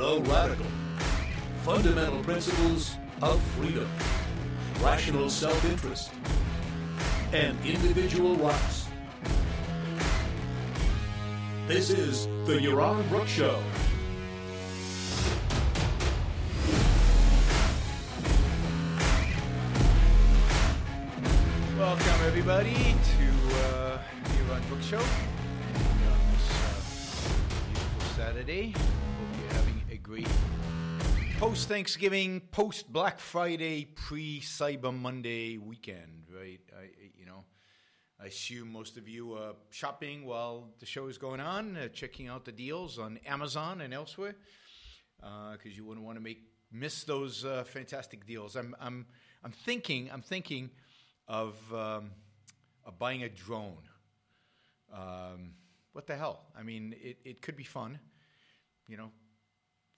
The Radical. Fundamental principles of freedom, rational self interest, and individual rights. This is The Yaron Brook Show. Welcome, everybody, to uh, the Yaron Brook Show uh, beautiful Saturday. Post Thanksgiving, post Black Friday, pre Cyber Monday weekend, right? I, you know, I assume most of you are shopping while the show is going on, uh, checking out the deals on Amazon and elsewhere, because you wouldn't want to make miss those uh, fantastic deals. I'm, I'm, I'm thinking, I'm thinking of, um, of buying a drone. Um, what the hell? I mean, it, it could be fun, you know,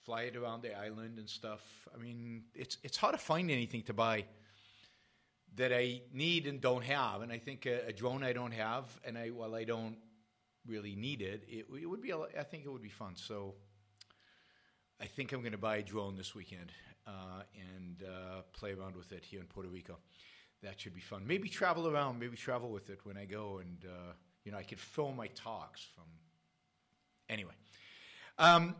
fly it around the island and stuff. I mean, it's it's hard to find anything to buy that I need and don't have. And I think a, a drone I don't have, and I while I don't really need it, it, it would be. a I think it would be fun. So I think I'm going to buy a drone this weekend uh, and uh, play around with it here in Puerto Rico. That should be fun. Maybe travel around. Maybe travel with it when I go, and uh, you know I could film my talks from. Anyway, um,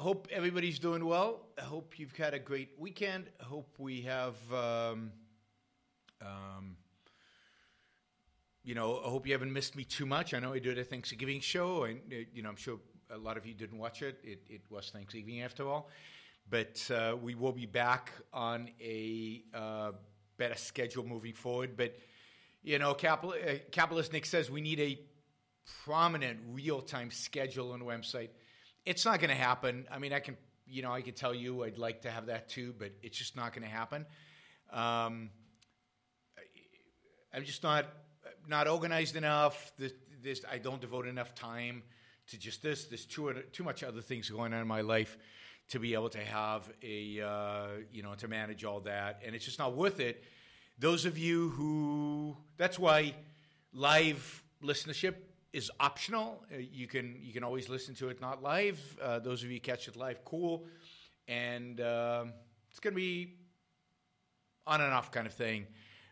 hope everybody's doing well. I hope you've had a great weekend. I hope we have. Um, um, you know, I hope you haven't missed me too much. I know I did a Thanksgiving show, and uh, you know, I'm sure a lot of you didn't watch it. It, it was Thanksgiving after all, but uh, we will be back on a uh, better schedule moving forward. But you know, Capital, uh, Capitalist Nick says we need a prominent real-time schedule on the website. It's not going to happen. I mean, I can, you know, I can tell you I'd like to have that too, but it's just not going to happen. Um, I'm just not not organized enough. This, this I don't devote enough time to just this. There's too too much other things going on in my life to be able to have a uh, you know to manage all that, and it's just not worth it. Those of you who that's why live listenership is optional. Uh, you can you can always listen to it not live. Uh, those of you catch it live, cool, and um it's going to be on and off kind of thing.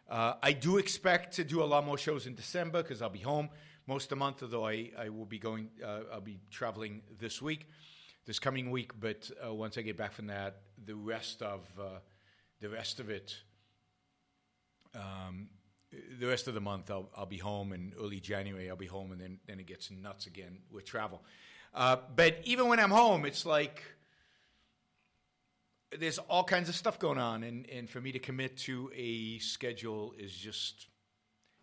Uh, I do expect to do a lot more shows in December because I'll be home most of the month. Although I, I will be going, uh, I'll be traveling this week, this coming week. But uh, once I get back from that, the rest of uh, the rest of it, um, the rest of the month, I'll, I'll be home. And early January, I'll be home, and then then it gets nuts again with travel. Uh, but even when I'm home, it's like there's all kinds of stuff going on, and, and for me to commit to a schedule is just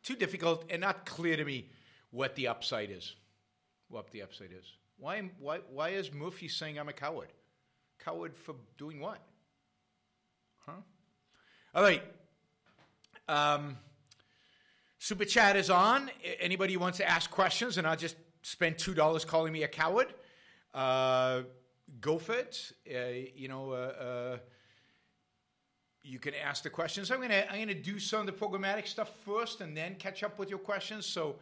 too difficult and not clear to me what the upside is. What the upside is. Why, why, why is Murphy saying I'm a coward? Coward for doing what? Huh? All right. Um, Super chat is on. Anybody who wants to ask questions, and I'll just spend two dollars calling me a coward. Uh, go for it. Uh, you know, uh, uh, you can ask the questions. I'm gonna I'm gonna do some of the programmatic stuff first, and then catch up with your questions. So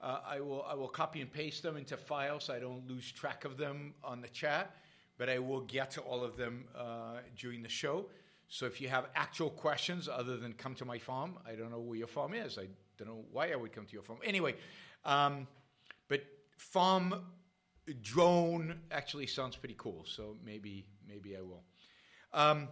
uh, I will I will copy and paste them into files so I don't lose track of them on the chat. But I will get to all of them uh, during the show. So if you have actual questions other than come to my farm, I don't know where your farm is. I don't know why I would come to your farm. Anyway, Um, but farm drone actually sounds pretty cool, so maybe maybe I will. Um,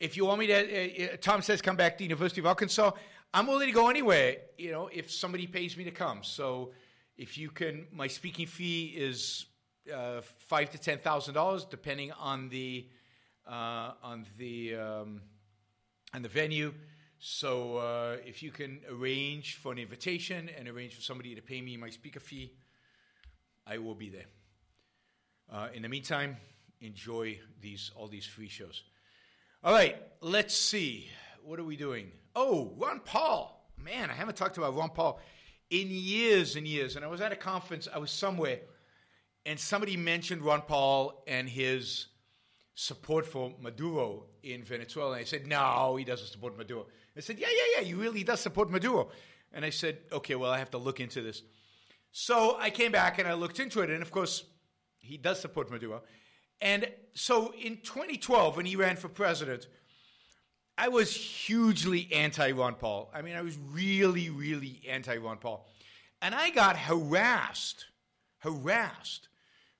if you want me to, uh, uh, Tom says come back to the University of Arkansas. I'm willing to go anywhere. You know, if somebody pays me to come. So if you can, my speaking fee is uh, five to ten thousand dollars, depending on the uh, on the um, on the venue. So uh, if you can arrange for an invitation and arrange for somebody to pay me my speaker fee, I will be there. Uh, in the meantime, enjoy these all these free shows. All right, let's see. What are we doing? Oh, Ron Paul. Man, I haven't talked about Ron Paul in years and years. And I was at a conference, I was somewhere, and somebody mentioned Ron Paul and his support for Maduro in Venezuela. And I said, no, he doesn't support Maduro. I said, yeah, yeah, yeah, he really does support Maduro. And I said, okay, well, I have to look into this. So I came back and I looked into it. And of course, he does support Maduro. And so in 2012, when he ran for president, I was hugely anti Ron Paul. I mean, I was really, really anti Ron Paul. And I got harassed, harassed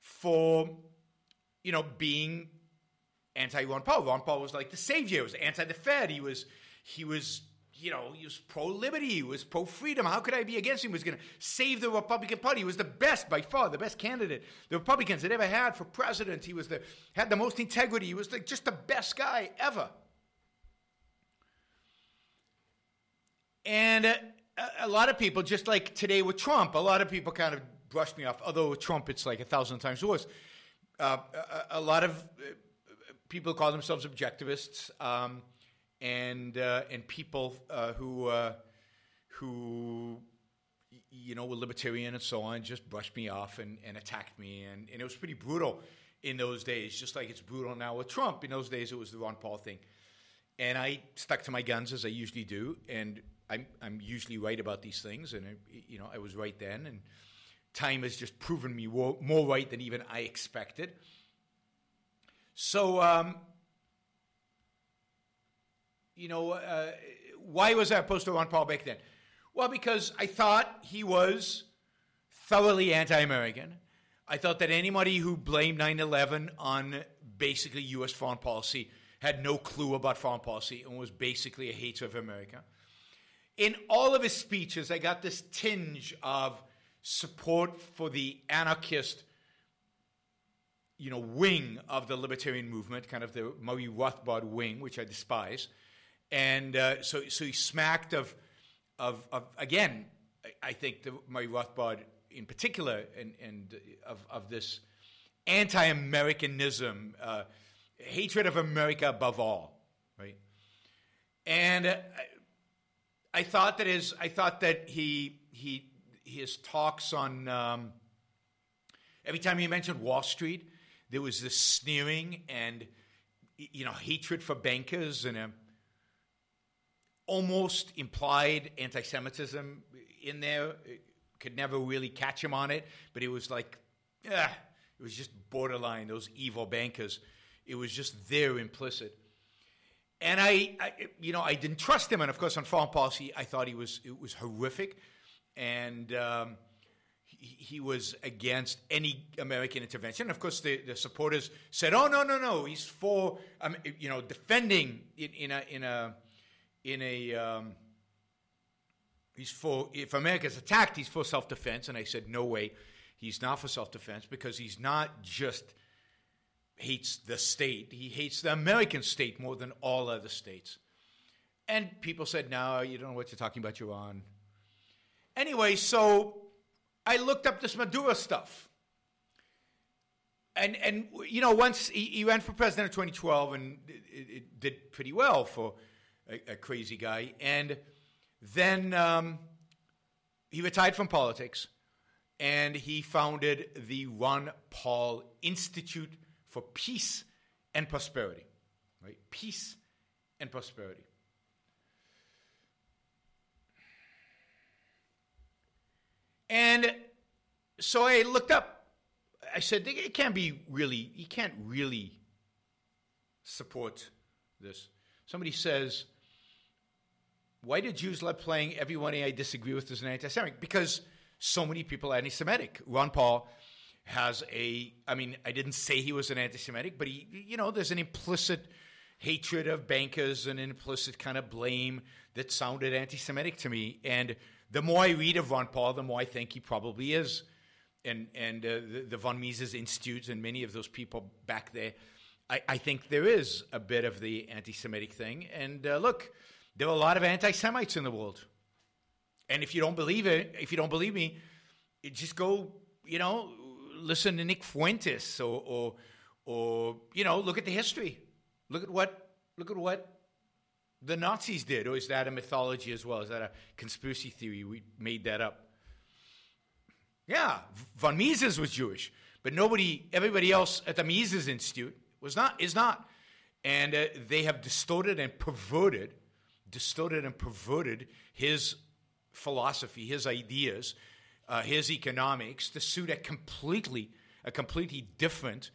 for, you know, being anti Ron Paul. Ron Paul was like the savior. He was anti the Fed. He was, he was, you know, he was pro liberty. He was pro freedom. How could I be against him? He was going to save the Republican Party. He was the best, by far, the best candidate the Republicans had ever had for president. He was the had the most integrity. He was the, just the best guy ever. And a, a lot of people, just like today with Trump, a lot of people kind of brushed me off. Although with Trump, it's like a thousand times worse. Uh, a, a, lot of uh, people call themselves objectivists, um, and uh, and people uh, who uh, who you know were libertarian and so on just brushed me off and, and attacked me, and, and it was pretty brutal in those days, just like it's brutal now with Trump. In those days, it was the Ron Paul thing, and I stuck to my guns as I usually do, and I'm I'm usually right about these things, and I, you know I was right then, and time has just proven me more, more right than even I expected. So, um, you know, uh, why was I opposed to Ron Paul back then? Well, because I thought he was thoroughly anti-American. I thought that anybody who blamed 9/11 on basically U.S. foreign policy had no clue about foreign policy and was basically a hater of America in all of his speeches, I got this tinge of support for the anarchist, you know, wing of the libertarian movement, kind of the Murray Rothbard wing, which I despise. And uh, so, so he smacked of, of, of again, I think the Murray Rothbard in particular, and, and of, of this anti-Americanism, uh, hatred of America above all, right? And uh, I thought that his I thought that he he his talks on um, every time he mentioned Wall Street, there was this sneering and you know hatred for bankers and a almost implied anti-Semitism in there. Could never really catch him on it, but it was like, ah, it was just borderline. Those evil bankers. It was just there implicit. And I, I, you know, I didn't trust him. And of course, on foreign policy, I thought he was it was horrific, and um, he, was against any American intervention. Of course, the, the supporters said, "Oh no, no, no! He's for, um, you know, defending in, in a in a in a." Um, he's for if America's attacked, he's for self-defense. And I said, "No way, he's not for self-defense because he's not just." hates the state. He hates the American state more than all other states. And people said, no, you don't know what you're talking about, Yaron. Anyway, so I looked up this Maduro stuff. And, and you know, once he, he ran for president in 2012 and it, it did pretty well for a, a crazy guy. And then um, he retired from politics and he founded the Ron Paul Institute for peace and prosperity. Right? Peace and prosperity. And so I looked up. I said, it can't be really, you can't really support this. Somebody says, why did Jews love playing everyone I disagree with as an anti Semitic? Because so many people are anti-Semitic. Ron Paul has a, I mean, I didn't say he was an anti-Semitic, but he, you know, there's an implicit hatred of bankers, an implicit kind of blame that sounded anti-Semitic to me. And the more I read of Ron Paul, the more I think he probably is. And and uh, the, the von Mises Institute and many of those people back there, I, I think there is a bit of the anti-Semitic thing. And uh, look, there are a lot of anti-Semites in the world. And if you don't believe it, if you don't believe me, just go, you know, listen to Nick Fuentes or, or, or you know, look at the history. Look at what, look at what the Nazis did. Or is that a mythology as well? Is that a conspiracy theory? We made that up. Yeah, von Mises was Jewish, but nobody, everybody else at the Mises Institute was not, is not. And uh, they have distorted and perverted, distorted and perverted his philosophy, his ideas, uh, his economics to suit a completely, a completely different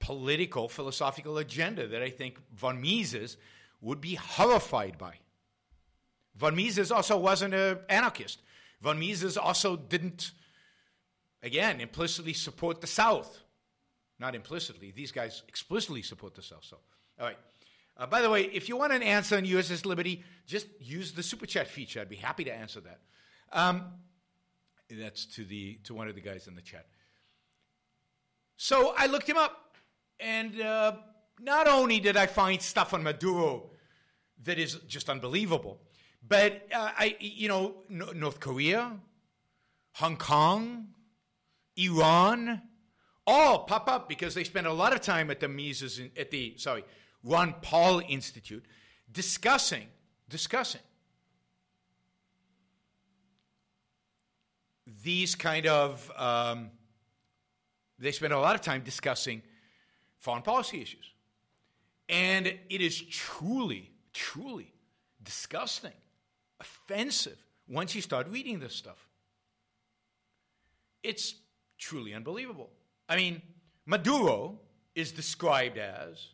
political, philosophical agenda that I think von Mises would be horrified by. Von Mises also wasn't an anarchist. Von Mises also didn't, again, implicitly support the South. Not implicitly, these guys explicitly support the South. So, all right. Uh, by the way, if you want an answer on USS Liberty, just use the super chat feature. I'd be happy to answer that. Um, that's to the to one of the guys in the chat. So I looked him up, and uh, not only did I find stuff on Maduro that is just unbelievable, but uh, I, you know, North Korea, Hong Kong, Iran, all pop up because they spend a lot of time at the Mises at the sorry Ron Paul Institute discussing discussing these kind of um, they spend a lot of time discussing foreign policy issues and it is truly truly disgusting offensive once you start reading this stuff it's truly unbelievable i mean maduro is described as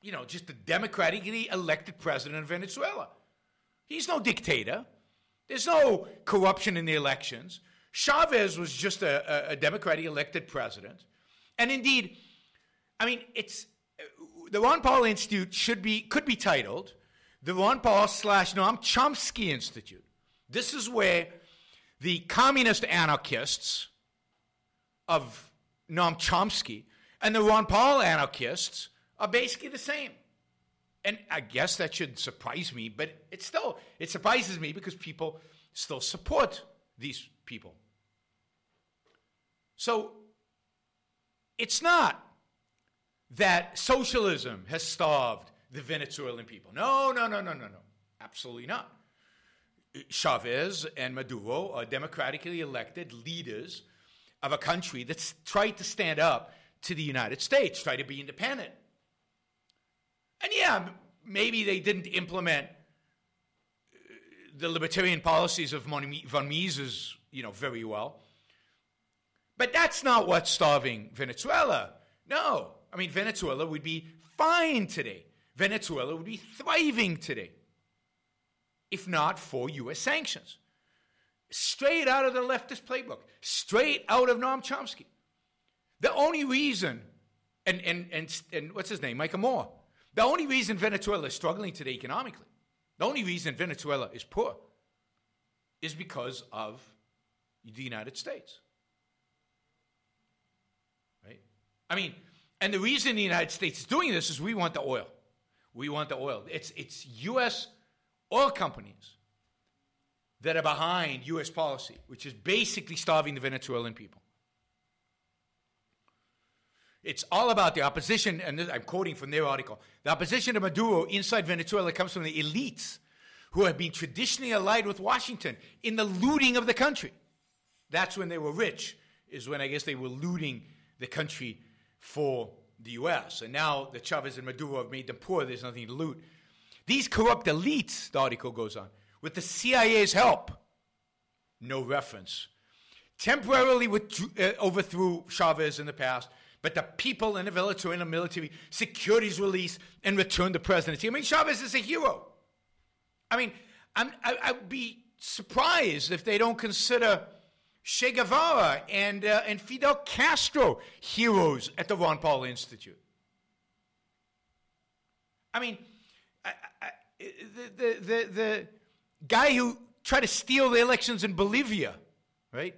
you know just a democratically elected president of venezuela he's no dictator there's no corruption in the elections. Chavez was just a, a, a Democratic elected president. And indeed, I mean, it's the Ron Paul Institute should be could be titled the Ron Paul slash Noam Chomsky Institute. This is where the communist anarchists of Noam Chomsky and the Ron Paul anarchists are basically the same and I guess that shouldn't surprise me, but it still it surprises me because people still support these people. So it's not that socialism has starved the Venezuelan people. No, no, no, no, no, no. Absolutely not. Chavez and Maduro are democratically elected leaders of a country that's tried to stand up to the United States, try to be independent. And yeah, maybe they didn't implement uh, the libertarian policies of von Mises, you know, very well. But that's not what's starving Venezuela. No. I mean, Venezuela would be fine today. Venezuela would be thriving today if not for U.S. sanctions. Straight out of the leftist playbook, straight out of Noam Chomsky. The only reason, and, and, and, and what's his name, Michael Moore, the only reason Venezuela is struggling today economically, the only reason Venezuela is poor, is because of the United States. Right? I mean, and the reason the United States is doing this is we want the oil. We want the oil. It's, it's U.S. oil companies that are behind U.S. policy, which is basically starving the Venezuelan people. It's all about the opposition, and I'm quoting from their article. The opposition to Maduro inside Venezuela comes from the elites who have been traditionally allied with Washington in the looting of the country. That's when they were rich, is when I guess they were looting the country for the U.S. And now the Chavez and Maduro have made them poor, there's nothing to loot. These corrupt elites, the article goes on, with the CIA's help, no reference, temporarily uh, overthrew Chavez in the past but the people in the Venezuelan military secured his release and returned the presidency. I mean, Chavez is a hero. I mean, I'm, I, I would be surprised if they don't consider Che Guevara and, uh, and Fidel Castro heroes at the Ron Paul Institute. I mean, I, I, the, the, the, the guy who tried to steal the elections in Bolivia, right,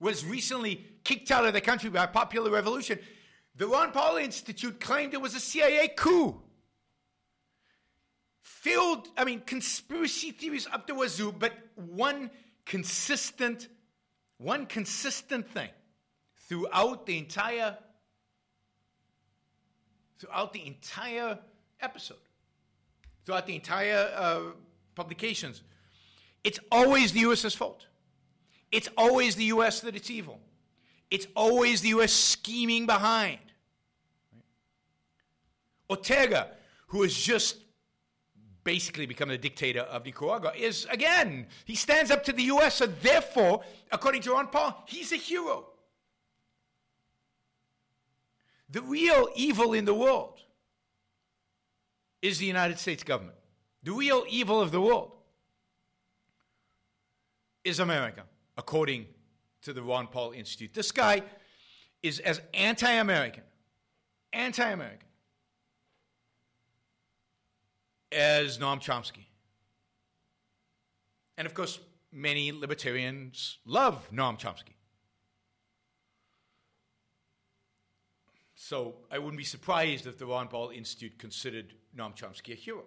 was recently kicked out of the country by popular revolution. The Ron Paul Institute claimed it was a CIA coup. Filled, I mean, conspiracy theories up the wazoo, but one consistent, one consistent thing throughout the entire, throughout the entire episode, throughout the entire uh, publications. It's always the U.S.'s fault. It's always the U.S. that it's evil. It's always the U.S. scheming behind. Ortega, who has just basically become the dictator of Nicaragua, is again, he stands up to the U.S., and therefore, according to Ron Paul, he's a hero. The real evil in the world is the United States government. The real evil of the world is America, according to the Ron Paul Institute. This guy is as anti American, anti American as Noam Chomsky. And of course, many libertarians love Noam Chomsky. So I wouldn't be surprised if the Ron Paul Institute considered Noam Chomsky a hero.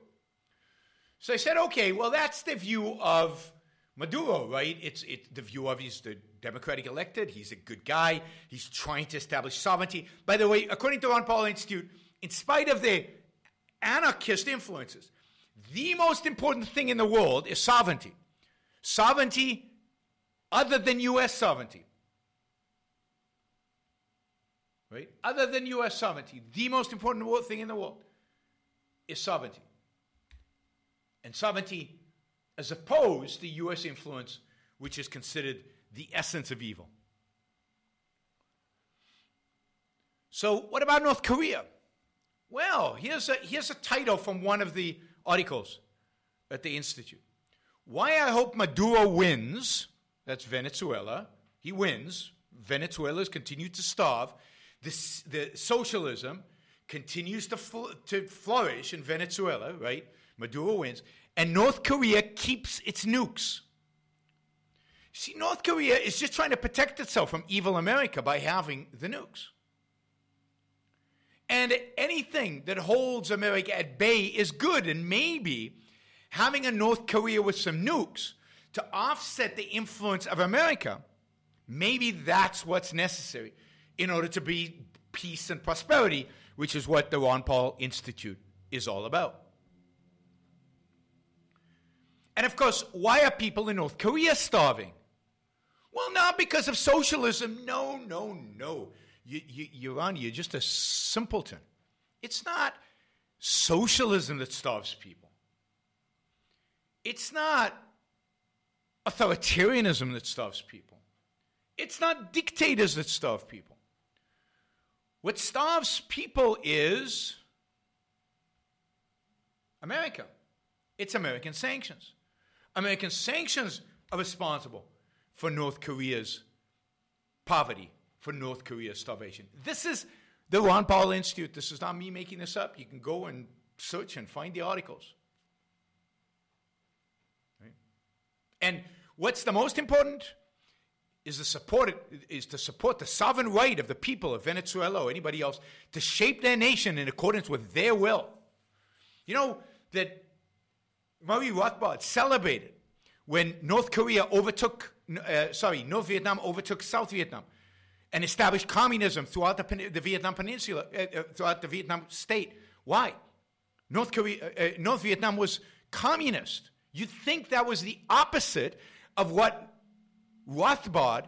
So I said, okay, well, that's the view of Maduro, right? It's, it's the view of he's the Democratic elected, he's a good guy, he's trying to establish sovereignty. By the way, according to Ron Paul Institute, in spite of the anarchist influences, the most important thing in the world is sovereignty. Sovereignty other than U.S. sovereignty. Right? Other than U.S. sovereignty, the most important thing in the world is sovereignty and sovereignty as opposed to U.S. influence, which is considered the essence of evil. So, what about North Korea? Well, here's a, here's a title from one of the articles at the Institute. Why I hope Maduro wins, that's Venezuela, he wins, Venezuela's continued to starve, this, the socialism continues to, fl- to flourish in Venezuela, right? Maduro wins, and North Korea keeps its nukes. See, North Korea is just trying to protect itself from evil America by having the nukes. And anything that holds America at bay is good, and maybe having a North Korea with some nukes to offset the influence of America, maybe that's what's necessary in order to be peace and prosperity, which is what the Ron Paul Institute is all about. And of course, why are people in North Korea starving? Well, not because of socialism. No, no, no. You, you, Yaron, you're just a simpleton. It's not socialism that starves people. It's not authoritarianism that starves people. It's not dictators that starve people. What starves people is America. It's American sanctions. American sanctions are responsible for North Korea's poverty, for North Korea's starvation. This is the Ron Paul Institute. This is not me making this up. You can go and search and find the articles. Right? And what's the most important is, the support, is to support the sovereign right of the people of Venezuela or anybody else to shape their nation in accordance with their will. You know that Murray Rothbard celebrated when North Korea overtook, uh, sorry, North Vietnam overtook South Vietnam and established communism throughout the, the Vietnam Peninsula, uh, uh, throughout the Vietnam state. Why? North, Korea, uh, uh, North Vietnam was communist. You'd think that was the opposite of what Rothbard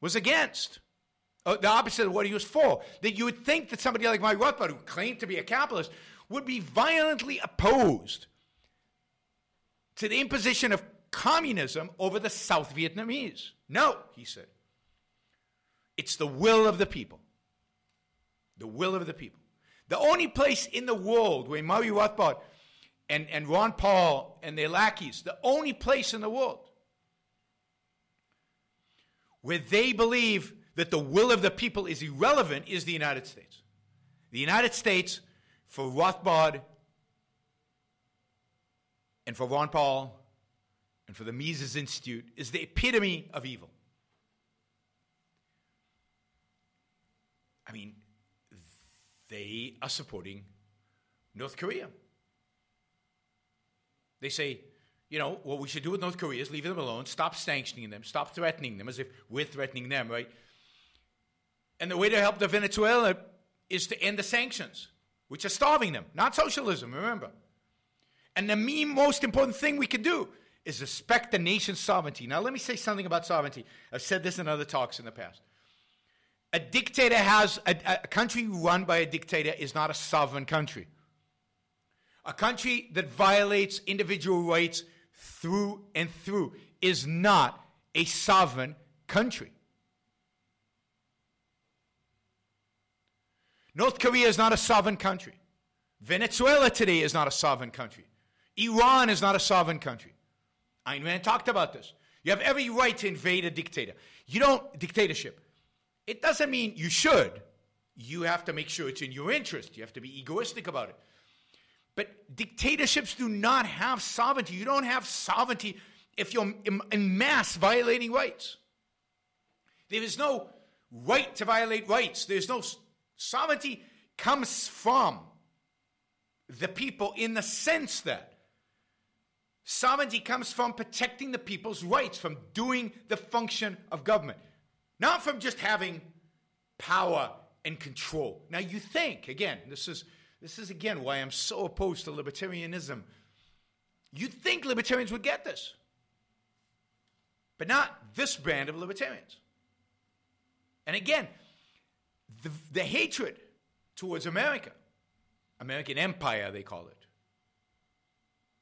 was against. Uh, the opposite of what he was for. That you would think that somebody like Mike Rothbard, who claimed to be a capitalist, would be violently opposed to the imposition of communism over the South Vietnamese. No, he said. It's the will of the people. The will of the people. The only place in the world where Murray Rothbard and, and Ron Paul and their lackeys, the only place in the world where they believe that the will of the people is irrelevant is the United States. The United States, for Rothbard and for Ron Paul and for the Mises Institute, is the epitome of evil. I mean, they are supporting North Korea. They say, you know, what we should do with North Korea is leave them alone, stop sanctioning them, stop threatening them as if we're threatening them, right? And the way to help the Venezuela is to end the sanctions, which are starving them, not socialism, remember. And the most important thing we can do is respect the nation's sovereignty. Now, let me say something about sovereignty. I've said this in other talks in the past. A dictator has, a, a country run by a dictator is not a sovereign country. A country that violates individual rights through and through is not a sovereign country. North Korea is not a sovereign country. Venezuela today is not a sovereign country. Iran is not a sovereign country. Ayn Rand talked about this. You have every right to invade a dictator. You don't, dictatorship. It doesn't mean you should. You have to make sure it's in your interest. You have to be egoistic about it. But dictatorships do not have sovereignty. You don't have sovereignty if you're in mass violating rights. There is no right to violate rights. There's no sovereignty comes from the people in the sense that sovereignty comes from protecting the people's rights, from doing the function of government, not from just having power and control. Now, you think, again, this is, this is again why I'm so opposed to libertarianism. You'd think libertarians would get this, but not this brand of libertarians. And again, the, the hatred towards America, American empire, they call it.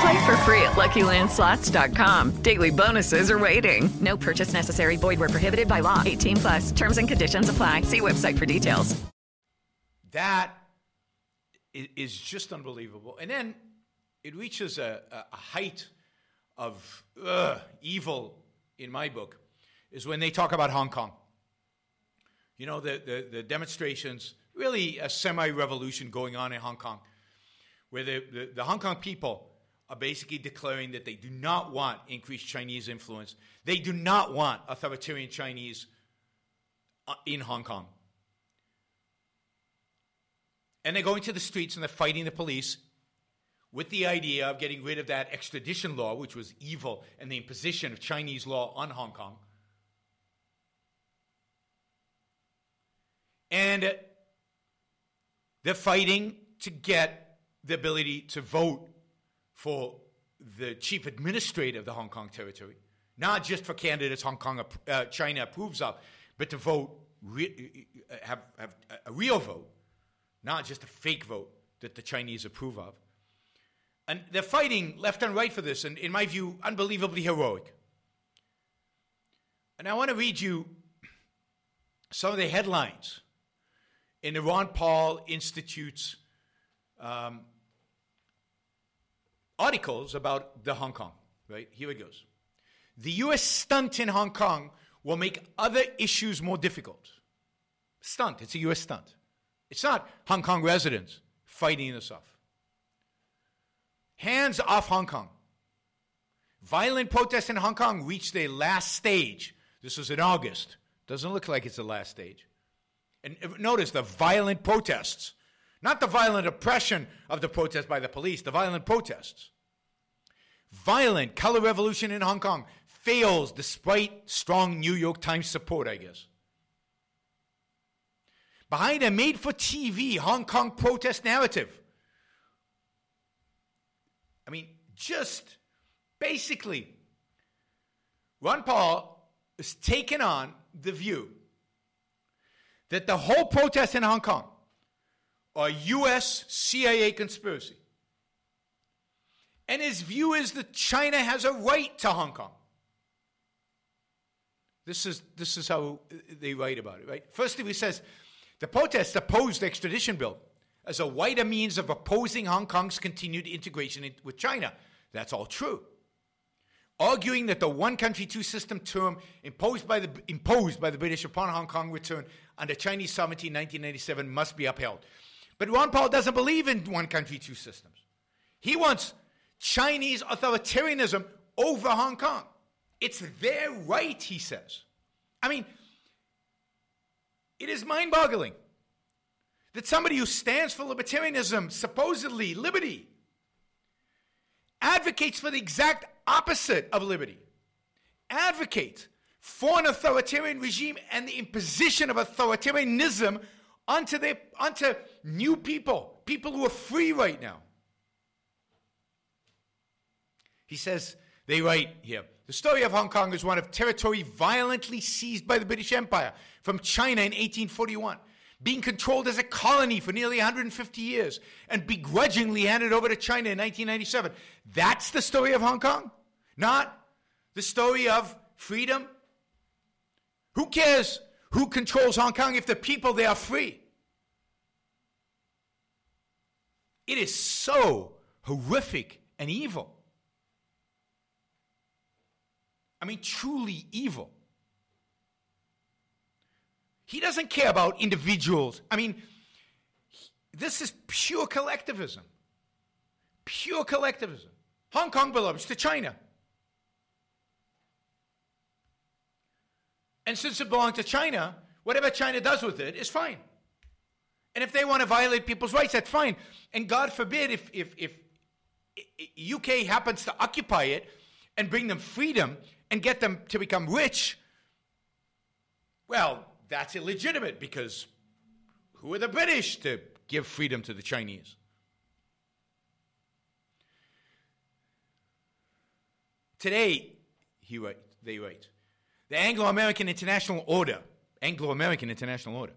Play for free at LuckyLandSlots.com. Daily bonuses are waiting. No purchase necessary. Void were prohibited by law. 18 plus. Terms and conditions apply. See website for details. That is just unbelievable. And then it reaches a, a height of ugh, evil in my book is when they talk about Hong Kong. You know, the, the, the demonstrations, really a semi revolution going on in Hong Kong where the, the, the Hong Kong people are basically declaring that they do not want increased Chinese influence. They do not want authoritarian Chinese uh, in Hong Kong. And they're going to the streets and they're fighting the police with the idea of getting rid of that extradition law, which was evil, and the imposition of Chinese law on Hong Kong. And they're fighting to get the ability to vote for the chief administrator of the Hong Kong territory, not just for candidates Hong Kong uh, China approves of, but to vote re- uh, have, have a real vote, not just a fake vote that the Chinese approve of. And they're fighting left and right for this, and in my view, unbelievably heroic. And I want to read you some of the headlines in the Ron Paul Institute's um, articles about the Hong Kong, right? Here it goes. The U.S. stunt in Hong Kong will make other issues more difficult. Stunt, it's a U.S. stunt. It's not Hong Kong residents fighting this off. Hands off Hong Kong. Violent protests in Hong Kong reached their last stage. This was in August. Doesn't look like it's the last stage. And notice the violent protests, not the violent oppression of the protests by the police, the violent protests. Violent color revolution in Hong Kong fails despite strong New York Times support, I guess. Behind a made for TV Hong Kong protest narrative. I mean, just basically, Ron Paul has taken on the view that the whole protest in Hong Kong are U.S. CIA conspiracy. And his view is that China has a right to Hong Kong. This is, this is how they write about it, right? Firstly, he says the protests opposed the extradition bill as a wider means of opposing Hong Kong's continued integration with China. That's all true. Arguing that the one country, two system term imposed by, the, imposed by the British upon Hong Kong return under Chinese sovereignty in 1997 must be upheld. But Ron Paul doesn't believe in one country, two systems. He wants Chinese authoritarianism over Hong Kong. It's their right, he says. I mean, it is mind boggling that somebody who stands for libertarianism, supposedly liberty, advocates for the exact opposite of liberty, advocates for an authoritarian regime and the imposition of authoritarianism onto, their, onto new people, people who are free right now. He says, they write here the story of Hong Kong is one of territory violently seized by the British Empire from China in 1841, being controlled as a colony for nearly 150 years, and begrudgingly handed over to China in 1997. That's the story of Hong Kong, not the story of freedom. Who cares who controls Hong Kong if the people there are free? It is so horrific and evil. I mean, truly evil. He doesn't care about individuals. I mean, this is pure collectivism. Pure collectivism. Hong Kong belongs to China. And since it belongs to China, whatever China does with it is fine. And if they want to violate people's rights, that's fine. And God forbid if, if, if UK happens to occupy it and bring them freedom and get them to become rich, well, that's illegitimate because who are the British to give freedom to the Chinese? Today, he write, they write, the Anglo American International Order, Anglo American International Order,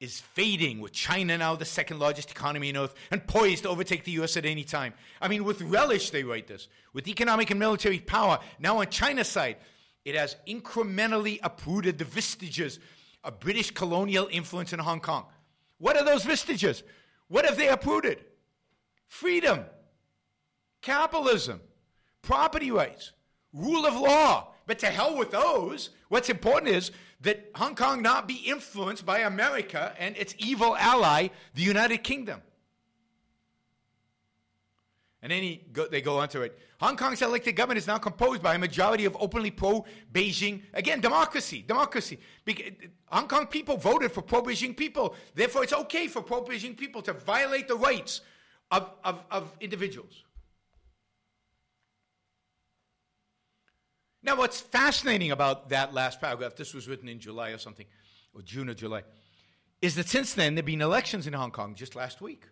is fading with China now the second largest economy on earth and poised to overtake the US at any time. I mean, with relish, they write this. With economic and military power now on China's side, it has incrementally uprooted the vestiges of British colonial influence in Hong Kong. What are those vestiges? What have they uprooted? Freedom, capitalism, property rights, rule of law. But to hell with those. What's important is that Hong Kong not be influenced by America and its evil ally, the United Kingdom. And then he go, they go on to it. Hong Kong's elected government is now composed by a majority of openly pro Beijing, again, democracy, democracy. Hong Kong people voted for pro Beijing people. Therefore, it's okay for pro Beijing people to violate the rights of, of, of individuals. Now, what's fascinating about that last paragraph, this was written in July or something, or June or July, is that since then there have been elections in Hong Kong just last week.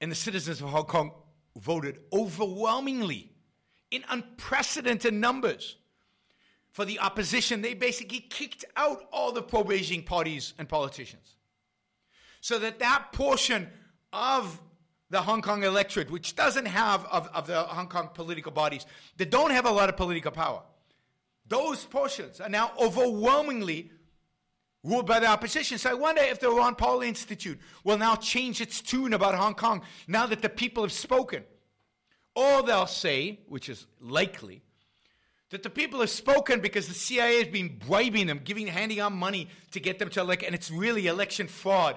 And the citizens of Hong Kong voted overwhelmingly in unprecedented numbers for the opposition. They basically kicked out all the pro Beijing parties and politicians. So that that portion of the Hong Kong electorate, which doesn't have, of, of the Hong Kong political bodies, that don't have a lot of political power, those portions are now overwhelmingly ruled by the opposition. So I wonder if the Ron Paul Institute will now change its tune about Hong Kong now that the people have spoken. Or they'll say, which is likely, that the people have spoken because the CIA has been bribing them, giving, handing out money to get them to elect, and it's really election fraud,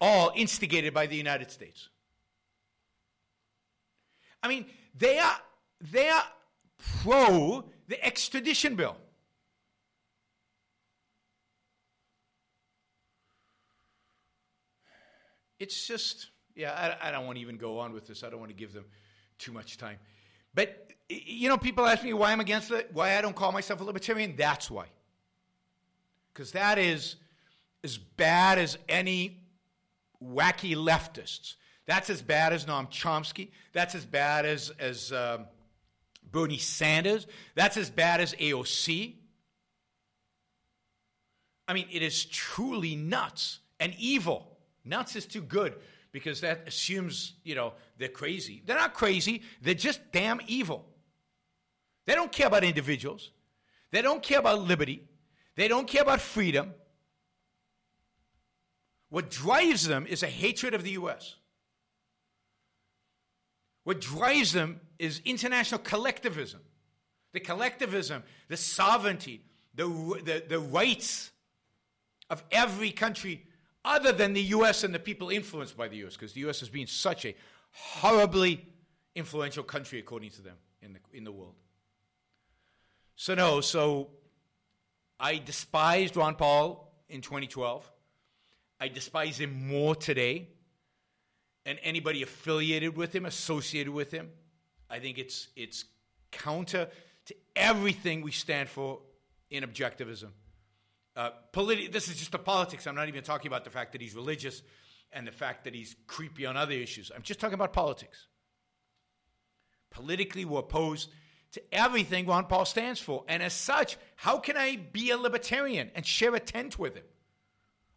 all instigated by the United States. I mean, they are they are pro the extradition bill. It's just, yeah, I, I don't want to even go on with this. I don't want to give them too much time. But, you know, people ask me why I'm against it, why I don't call myself a libertarian. That's why. Because that is as bad as any wacky leftists. That's as bad as Noam Chomsky. That's as bad as, as um, Bernie Sanders. That's as bad as AOC. I mean, it is truly nuts and evil. Nuts is too good because that assumes, you know, they're crazy. They're not crazy, they're just damn evil. They don't care about individuals, they don't care about liberty, they don't care about freedom. What drives them is a hatred of the U.S. What drives them is international collectivism. The collectivism, the sovereignty, the, the, the rights of every country other than the US and the people influenced by the US, because the US has been such a horribly influential country, according to them, in the, in the world. So, no, so I despised Ron Paul in 2012. I despise him more today. And anybody affiliated with him, associated with him, I think it's, it's counter to everything we stand for in objectivism. Uh, politi- this is just the politics. I'm not even talking about the fact that he's religious and the fact that he's creepy on other issues. I'm just talking about politics. Politically, we're opposed to everything Ron Paul stands for. And as such, how can I be a libertarian and share a tent with him?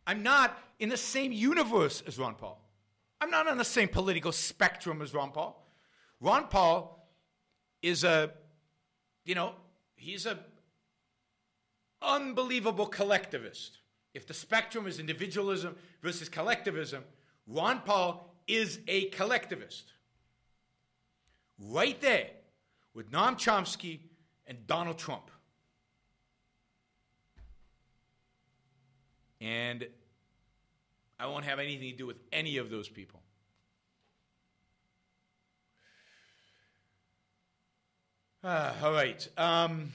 I'm not in the same universe as Ron Paul. I'm not on the same political spectrum as Ron Paul. Ron Paul is a, you know, he's a unbelievable collectivist. If the spectrum is individualism versus collectivism, Ron Paul is a collectivist. Right there with Noam Chomsky and Donald Trump. And I won't have anything to do with any of those people. Ah, all right. Um,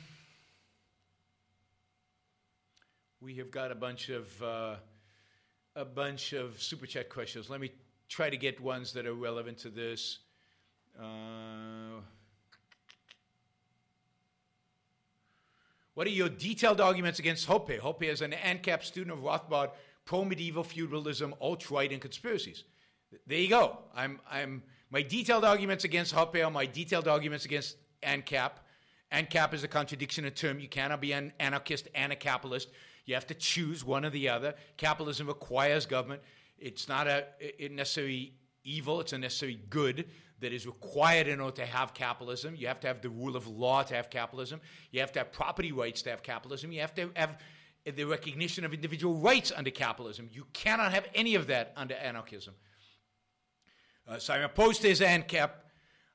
we have got a bunch of uh, a bunch of super chat questions. Let me try to get ones that are relevant to this. Uh, what are your detailed arguments against Hoppe? Hoppe is an ANCAP student of Rothbard, pro-medieval feudalism, alt-right, and conspiracies. There you go. I'm, I'm, my detailed arguments against Hoppe are my detailed arguments against ANCAP. ANCAP is a contradiction of term. You cannot be an anarchist and a capitalist. You have to choose one or the other. Capitalism requires government. It's not a, a necessary evil, it's a necessary good that is required in order to have capitalism. You have to have the rule of law to have capitalism. You have to have property rights to have capitalism. You have to have the recognition of individual rights under capitalism. You cannot have any of that under anarchism. Uh, so I'm opposed to his ANCAP.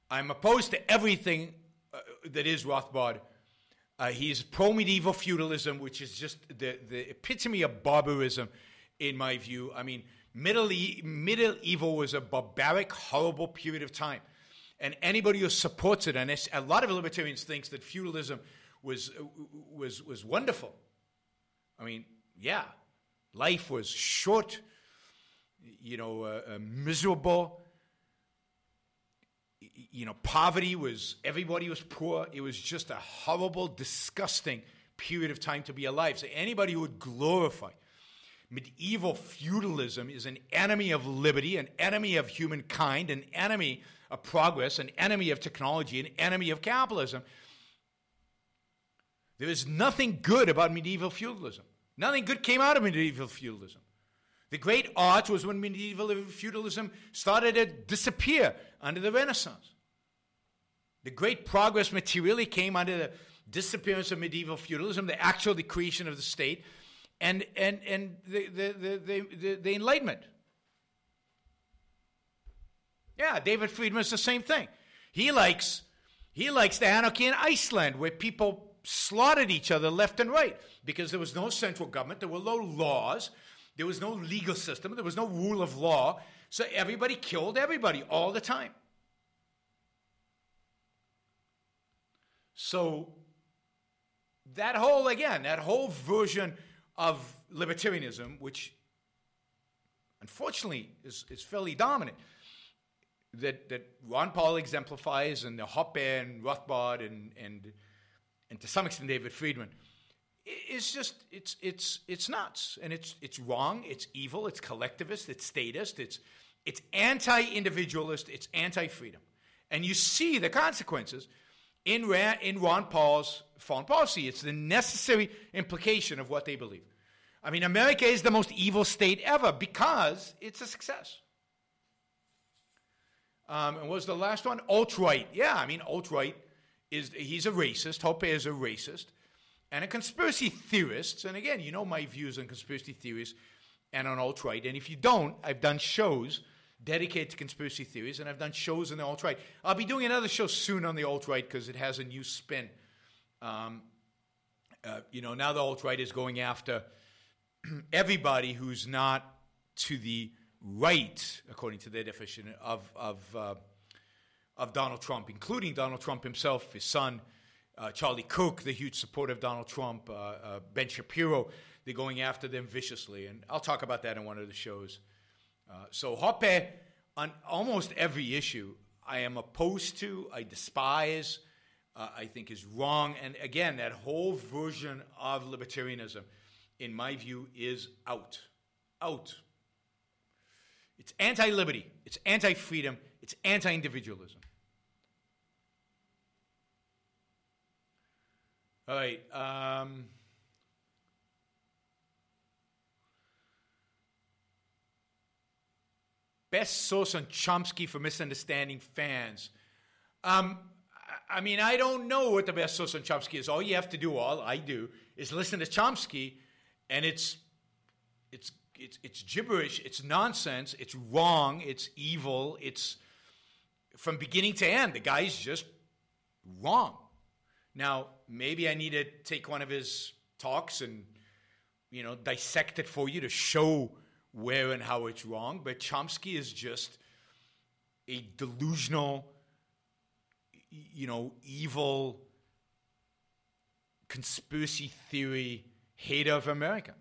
I'm opposed to everything uh, that is Rothbard. Uh, he's pro medieval feudalism, which is just the, the epitome of barbarism, in my view. I mean, middle, e- medieval was a barbaric, horrible period of time. And anybody who supports it, and a lot of libertarians think that feudalism was, was, was wonderful. I mean, yeah, life was short, you know, uh, uh, miserable you know, poverty was, everybody was poor. It was just a horrible, disgusting period of time to be alive. So anybody who would glorify medieval feudalism is an enemy of liberty, an enemy of humankind, an enemy of progress, an enemy of technology, an enemy of capitalism. There is nothing good about medieval feudalism. Nothing good came out of medieval feudalism. The great art was when medieval feudalism started to disappear under the Renaissance. The great progress materially came under the disappearance of medieval feudalism, the actual creation of the state, and, and, and the, the, the, the, the Enlightenment. Yeah, David Friedman's the same thing. He likes, he likes the anarchy in Iceland, where people slaughtered each other left and right because there was no central government, there were no laws, there was no legal system, there was no rule of law, so everybody killed everybody all the time. So that whole, again, that whole version of libertarianism, which unfortunately, is, is fairly dominant. That, that Ron Paul exemplifies, and the Hoppe and Rothbard, and, and, and to some extent David Friedman, it's just it's it's it's nuts, and it's it's wrong, it's evil, it's collectivist, it's statist, it's it's anti-individualist, it's anti-freedom, and you see the consequences in Ron, in Ron Paul's foreign policy. It's the necessary implication of what they believe. I mean, America is the most evil state ever because it's a success. Um, and was the last one? Alt-right. Yeah, I mean, alt-right is he's a racist. Hoppe is a racist and a conspiracy theorist. And again, you know my views on conspiracy theories and on alt-right. And if you don't, I've done shows dedicated to conspiracy theories, and I've done shows on the alt-right. I'll be doing another show soon on the alt-right because it has a new spin. Um, uh, you know, now the alt-right is going after everybody who's not to the right, according to their definition, of, of, uh, of Donald Trump, including Donald Trump himself, his son, uh, Charlie Kirk, the huge supporter of Donald Trump, uh, uh, Ben Shapiro, they're going after them viciously. And I'll talk about that in one of the shows. Uh, so Hoppe, on almost every issue, I am opposed to, I despise, uh, I think is wrong. And again, that whole version of libertarianism, in my view, is out. Out. It's anti liberty, it's anti freedom, it's anti individualism. All right. Um, Best source on Chomsky for misunderstanding fans. Um, I mean, I don't know what the best source on Chomsky is. All you have to do, all I do, is listen to Chomsky, and it's it's it's it's gibberish. It's nonsense. It's wrong. It's evil. It's from beginning to end. The guy's just wrong. Now, maybe I need to take one of his talks and you know dissect it for you to show where and how it's wrong, but Chomsky is just a delusional, you know, evil conspiracy theory hater of America.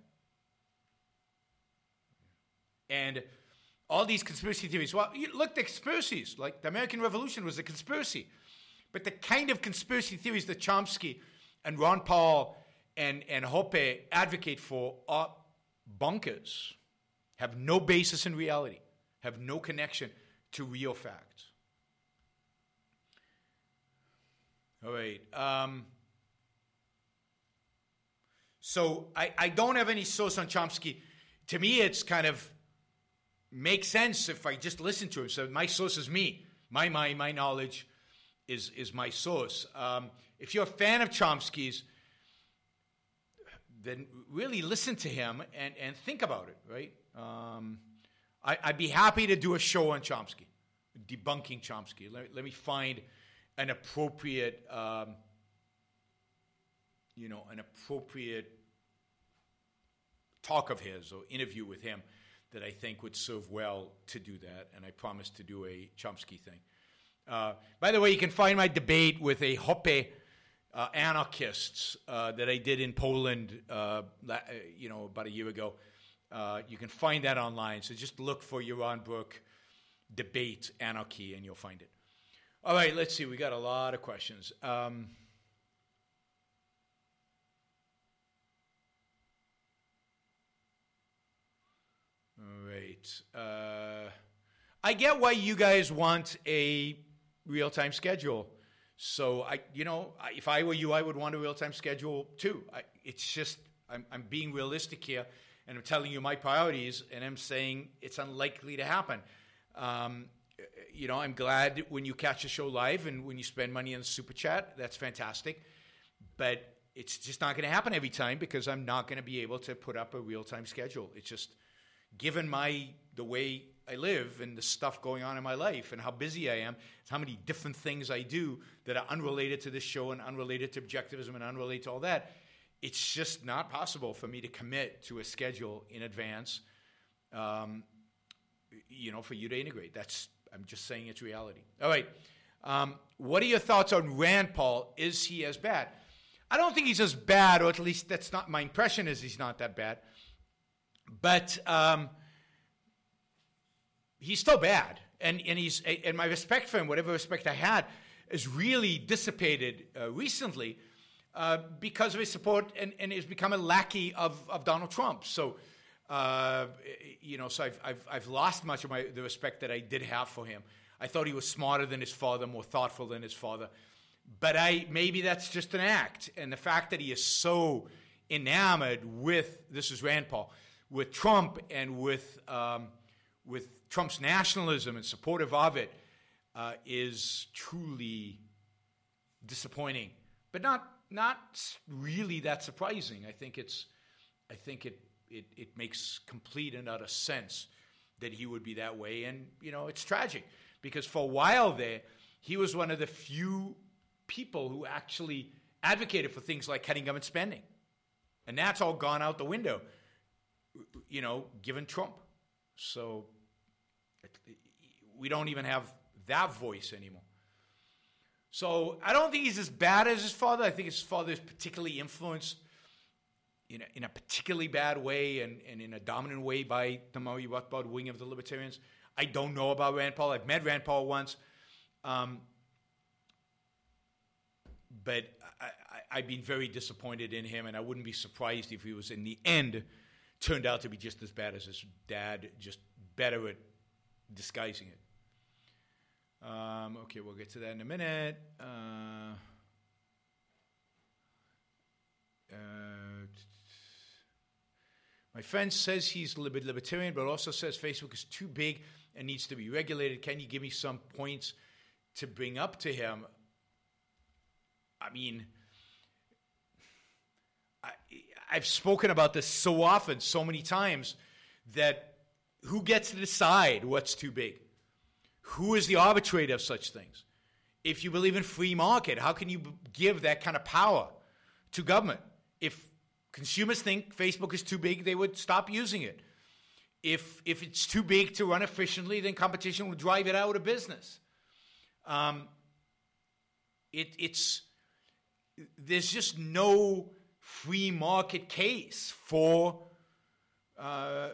And all these conspiracy theories, well, look, the conspiracies, like the American Revolution was a conspiracy. But the kind of conspiracy theories that Chomsky and Ron Paul and, and Hoppe advocate for are bunkers have no basis in reality, have no connection to real facts. All right. Um, so I, I don't have any source on Chomsky. To me, it's kind of makes sense if I just listen to him. So my source is me. My mind, my knowledge is, is my source. Um, if you're a fan of Chomsky's, then really listen to him and, and think about it, right? Um, I, would be happy to do a show on Chomsky, debunking Chomsky. Let, let me find an appropriate, um, you know, an appropriate talk of his or interview with him that I think would serve well to do that. And I promise to do a Chomsky thing. Uh, by the way, you can find my debate with a Hoppe uh, anarchists uh, that I did in Poland, uh, uh, you know, about a year ago. You can find that online. So just look for Yaron Brook debate anarchy and you'll find it. All right, let's see. We got a lot of questions. Um, all right. I get why you guys want a real time schedule. So I, you know, if I were you, I would want a real time schedule too. I, it's just I'm, I'm being realistic here and I'm telling you my priorities, and I'm saying it's unlikely to happen. Um, you know, I'm glad when you catch the show live and when you spend money on super chat. That's fantastic, but it's just not going to happen every time because I'm not going to be able to put up a real time schedule. It's just given my the way I live and the stuff going on in my life and how busy I am. It's how many different things I do that are unrelated to this show and unrelated to objectivism and unrelated to all that it's just not possible for me to commit to a schedule in advance, um, you know, for you to integrate. That's I'm just saying it's reality. All right. Um, what are your thoughts on Rand Paul? Is he as bad? I don't think he's as bad, or at least that's not my impression. Is he's not that bad. But um, he's still bad, and and he's and my respect for him, whatever respect I had, is really dissipated uh, recently uh, because of his support and and has become a lackey of of Donald Trump. So. Uh, you know, so I've, I've, I've lost much of my the respect that I did have for him. I thought he was smarter than his father, more thoughtful than his father. But I maybe that's just an act, and the fact that he is so enamored with this is Rand Paul with Trump and with um, with Trump's nationalism and supportive of it uh, is truly disappointing, but not not really that surprising. I think it's I think it it, it makes complete and utter sense that he would be that way, and you know it's tragic because for a while there he was one of the few people who actually advocated for things like cutting government spending, and that's all gone out the window you know, given Trump. So we don't even have that voice anymore. So I don't think he's as bad as his father. I think his father is particularly influenced in a, in a particularly bad way and, and in a dominant way by the Murray Rothbard wing of the Libertarians. I don't know about Rand Paul. I've met Rand Paul once. Um, but I, have been very disappointed in him, and I wouldn't be surprised if he was in the end turned out to be just as bad as his dad, just better at disguising it. Um, okay, we'll get to that in a minute. Uh, uh, my friend says he's a libertarian, but also says Facebook is too big and needs to be regulated. Can you give me some points to bring up to him? I mean, I, I've spoken about this so often, so many times, that who gets to decide what's too big? Who is the arbitrator of such things? If you believe in free market, how can you give that kind of power to government? If consumers think Facebook is too big, they would stop using it. If, if it's too big to run efficiently, then competition will drive it out of business. Um, it, it's there's just no free market case for uh,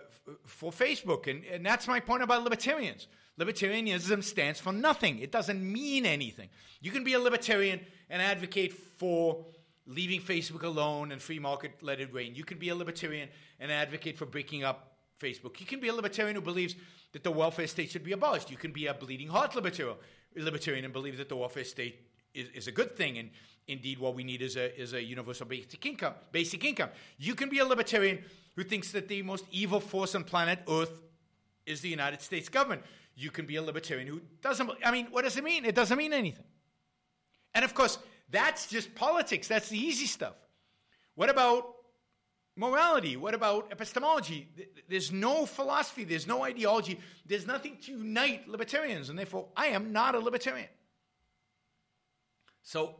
for Facebook, and, and that's my point about libertarians. Libertarianism stands for nothing. It doesn't mean anything. You can be a libertarian and advocate for leaving Facebook alone and free market let it reign. You can be a libertarian and advocate for breaking up Facebook. You can be a libertarian who believes that the welfare state should be abolished. You can be a bleeding heart libertarian, libertarian and believe that the welfare state is, is a good thing and Indeed, what we need is a, is a universal basic income. Basic income. You can be a libertarian who thinks that the most evil force on planet Earth is the United States government. You can be a libertarian who doesn't. I mean, what does it mean? It doesn't mean anything. And of course, that's just politics. That's the easy stuff. What about morality? What about epistemology? There's no philosophy, there's no ideology, there's nothing to unite libertarians, and therefore I am not a libertarian. So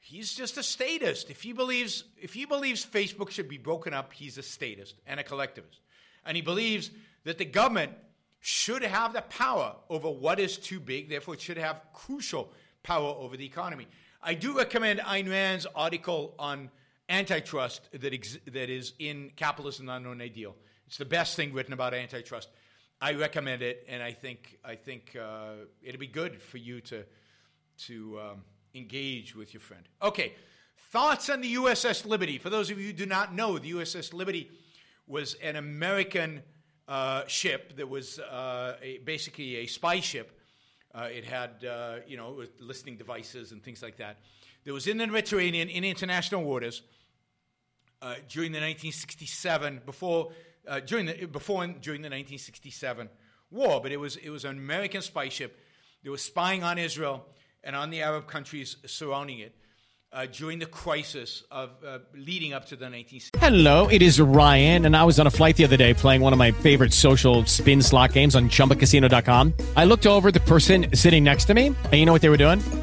He's just a statist. If he believes if he believes Facebook should be broken up, he's a statist and a collectivist. And he believes that the government should have the power over what is too big, therefore it should have crucial power over the economy. I do recommend Ayn Rand's article on antitrust that, ex- that is in Capitalism Unknown Ideal. It's the best thing written about antitrust. I recommend it, and I think I think uh, it'll be good for you to to um, engage with your friend. Okay, thoughts on the USS Liberty. For those of you who do not know, the USS Liberty was an American uh, ship that was uh, a, basically a spy ship. Uh, it had, uh, you know, listening devices and things like that. That was in the Mediterranean in international waters uh, during the 1967 before during the before and during the 1967 war. But it was it was an American spy ship that was spying on Israel and on the Arab countries surrounding it. Uh, during the crisis of uh, leading up to the 1960s. Hello, it is Ryan, and I was on a flight the other day playing one of my favorite social spin slot games on ChumbaCasino.com. I looked over the person sitting next to me, and you know what they were doing?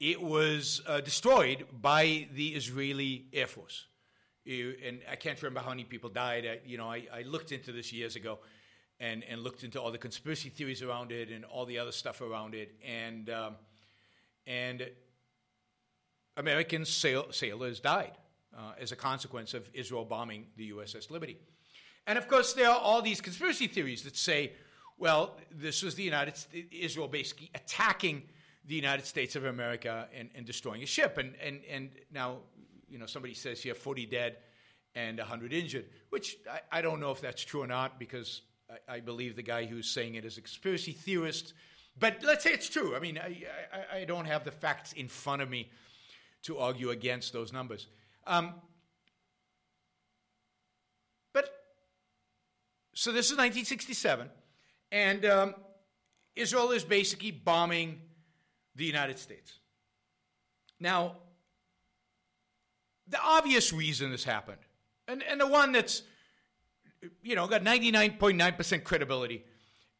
it was uh, destroyed by the Israeli Air Force. You- and I can't remember how many people died. I, you know, I, I looked into this years ago and, and looked into all the conspiracy theories around it and all the other stuff around it. And, um, and American sail, sailors died uh, as a consequence of Israel bombing the USS Liberty. And of course, there are all these conspiracy theories that say, well, this was the United States, Israel basically attacking the United States of America and, and destroying a ship. And, and, and now, you know, somebody says here 40 dead and 100 injured, which I, I don't know if that's true or not because I, I believe the guy who's saying it is a conspiracy theorist. But let's say it's true. I mean, I, I, I don't have the facts in front of me to argue against those numbers. Um, but so this is 1967, and um, Israel is basically bombing the United States. Now, the obvious reason this happened, and, and the one that's, you know, got 99.9% credibility,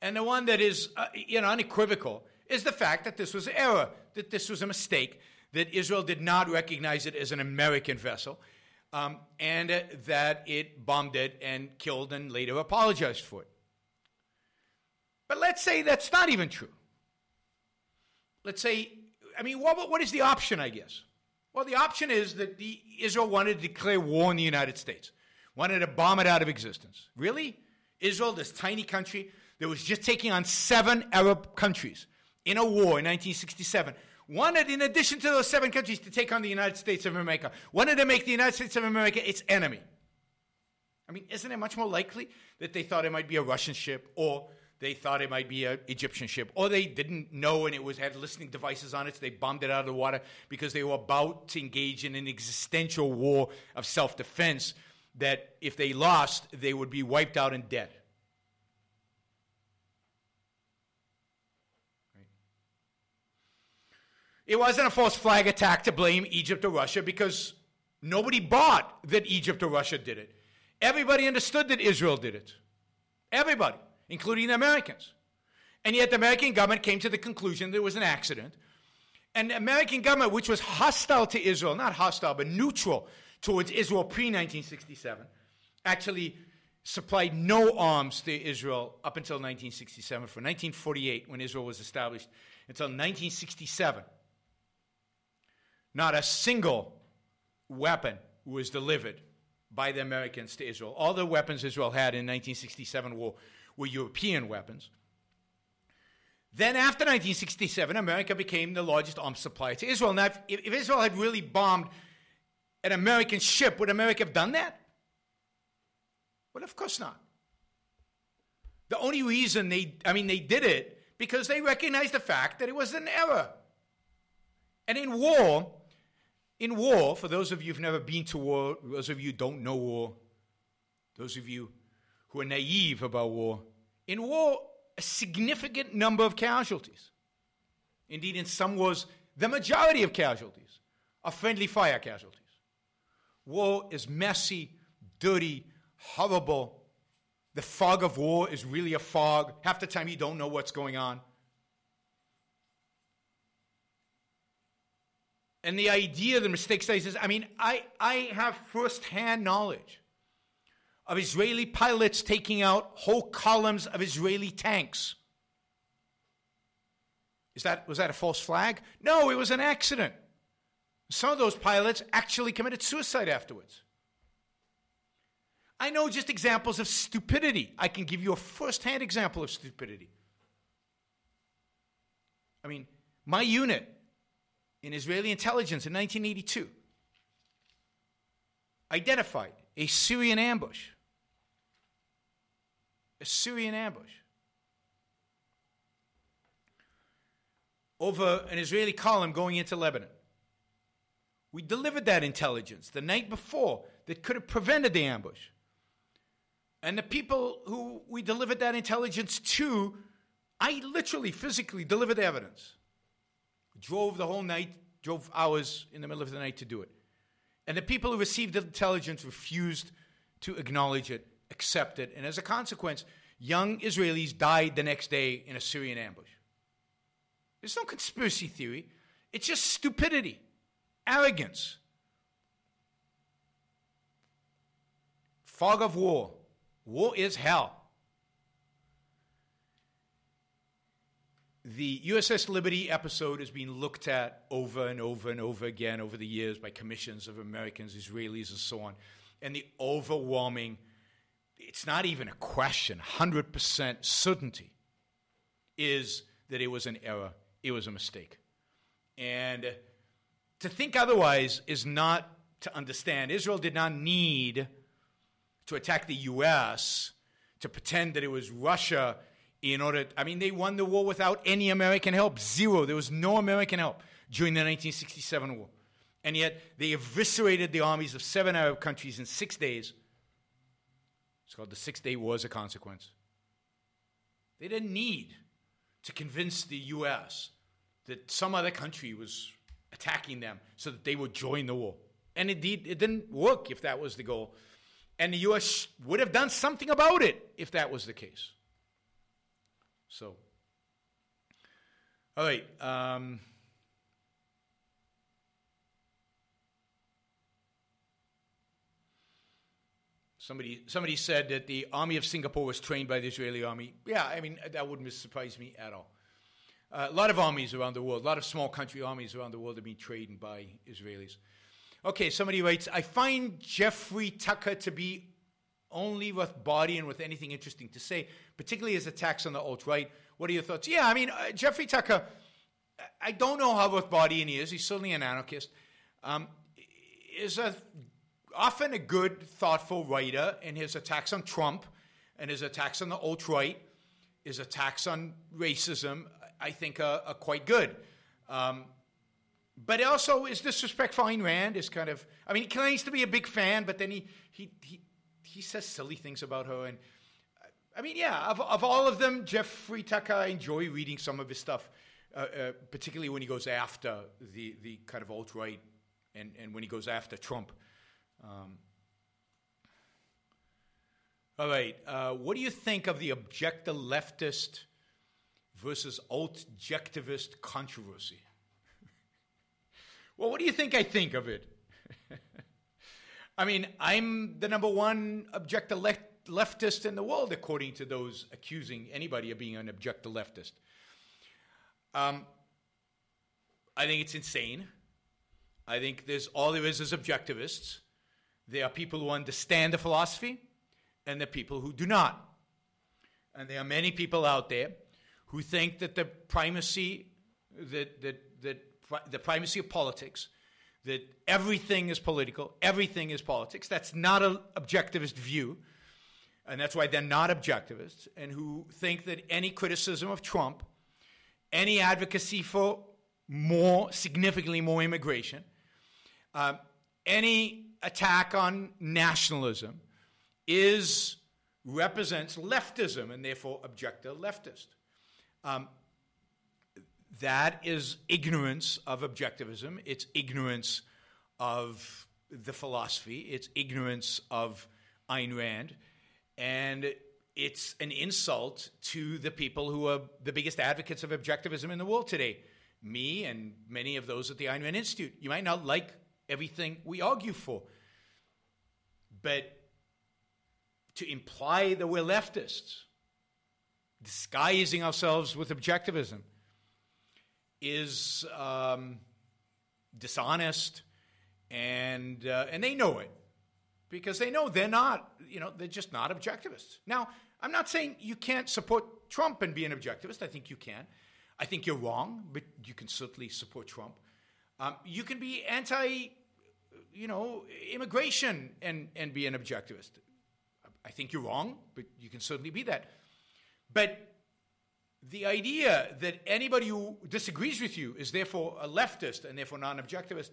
and the one that is, uh, you know, unequivocal, is the fact that this was an error, that this was a mistake, that Israel did not recognize it as an American vessel, um, and uh, that it bombed it and killed and later apologized for it. But let's say that's not even true. Let's say, I mean, what, what is the option, I guess? Well, the option is that the, Israel wanted to declare war on the United States, wanted to bomb it out of existence. Really? Israel, this tiny country that was just taking on seven Arab countries in a war in 1967, wanted, in addition to those seven countries, to take on the United States of America, wanted to make the United States of America its enemy. I mean, isn't it much more likely that they thought it might be a Russian ship or they thought it might be an Egyptian ship, or they didn't know and it was had listening devices on it, so they bombed it out of the water because they were about to engage in an existential war of self-defense that if they lost, they would be wiped out and dead. It wasn't a false flag attack to blame Egypt or Russia because nobody bought that Egypt or Russia did it. Everybody understood that Israel did it. Everybody, including the Americans. And yet the American government came to the conclusion that it was an accident. And the American government, which was hostile to Israel, not hostile, but neutral towards Israel pre 1967, actually supplied no arms to Israel up until 1967. From 1948, when Israel was established, until 1967, not a single weapon was delivered by the Americans to Israel. All the weapons Israel had in 1967 were, were European weapons. Then, after 1967, America became the largest arms supplier to Israel. Now, if, if Israel had really bombed an American ship, would America have done that? Well, of course not. The only reason they, I mean, they did it because they recognized the fact that it was an error. And in war, in war, for those of you who've never been to war, those of you who don't know war, those of you who are naive about war, in war, a significant number of casualties. Indeed, in some wars, the majority of casualties are friendly fire casualties. War is messy, dirty, horrible. The fog of war is really a fog. Half the time, you don't know what's going on. And the idea, the mistake studies is, I mean, I, I have firsthand knowledge of Israeli pilots taking out whole columns of Israeli tanks. Is that, was that a false flag? No, it was an accident. Some of those pilots actually committed suicide afterwards. I know just examples of stupidity. I can give you a firsthand example of stupidity. I mean, my unit in Israeli intelligence in 1982 identified a Syrian ambush a Syrian ambush over an Israeli column going into Lebanon. We delivered that intelligence the night before that could have prevented the ambush. And the people who we delivered that intelligence to, I literally, physically delivered evidence. Drove the whole night, drove hours in the middle of the night to do it. And the people who received the intelligence refused to acknowledge it, accept it. And as a consequence, young Israelis died the next day in a Syrian ambush. There's no conspiracy theory, it's just stupidity, arrogance, fog of war. War is hell. The USS Liberty episode has been looked at over and over and over again over the years by commissions of Americans, Israelis, and so on. And the overwhelming, it's not even a question, 100% certainty is that it was an error, it was a mistake. And to think otherwise is not to understand. Israel did not need to attack the U.S., to pretend that it was Russia in order. I mean, they won the war without any American help. Zero. There was no American help during the 1967 war. And yet, they eviscerated the armies of seven Arab countries in six days. It's called the Six Day War as a consequence. They didn't need to convince the U.S. that some other country was attacking them so that they would join the war. And indeed, it didn't work if that was the goal. And the U.S. would have done something about it if that was the case. So, all right. Um, somebody, somebody said that the army of Singapore was trained by the Israeli army. Yeah, I mean, that wouldn't surprise me at all. Uh, a lot of armies around the world, a lot of small country armies around the world have been trained by Israelis. Okay, somebody writes, I find Jeffrey Tucker to be only with body and with anything interesting to say, particularly his attacks on the alt right. What are your thoughts? Yeah, I mean, uh, Jeffrey Tucker, I don't know how with body he is. He's certainly an anarchist. Um, is a, often a good, thoughtful writer, in his attacks on Trump and his attacks on the alt right, his attacks on racism, I think are, are quite good. Um, but also his disrespect for Ayn Rand is kind of, I mean, he claims to be a big fan, but then he, he, he, he says silly things about her. And I mean, yeah, of, of all of them, Jeffrey Tucker, I enjoy reading some of his stuff, uh, uh, particularly when he goes after the, the kind of alt right and, and when he goes after Trump. Um, all right, uh, what do you think of the objective leftist versus alt-objectivist controversy? Well, what do you think I think of it? I mean, I'm the number one objective left, leftist in the world, according to those accusing anybody of being an objective leftist. Um, I think it's insane. I think there's all there is is objectivists. There are people who understand the philosophy, and there are people who do not. And there are many people out there who think that the primacy that that that the primacy of politics, that everything is political, everything is politics. That's not an objectivist view, and that's why they're not objectivists, and who think that any criticism of Trump, any advocacy for more, significantly more immigration, uh, any attack on nationalism is represents leftism and therefore objective leftist. Um, that is ignorance of objectivism. It's ignorance of the philosophy. It's ignorance of Ayn Rand. And it's an insult to the people who are the biggest advocates of objectivism in the world today. Me and many of those at the Ayn Rand Institute. You might not like everything we argue for, but to imply that we're leftists, disguising ourselves with objectivism, is um, dishonest, and uh, and they know it because they know they're not, you know, they're just not objectivists. Now, I'm not saying you can't support Trump and be an objectivist. I think you can. I think you're wrong, but you can certainly support Trump. Um, you can be anti, you know, immigration and and be an objectivist. I think you're wrong, but you can certainly be that. But the idea that anybody who disagrees with you is therefore a leftist and therefore non objectivist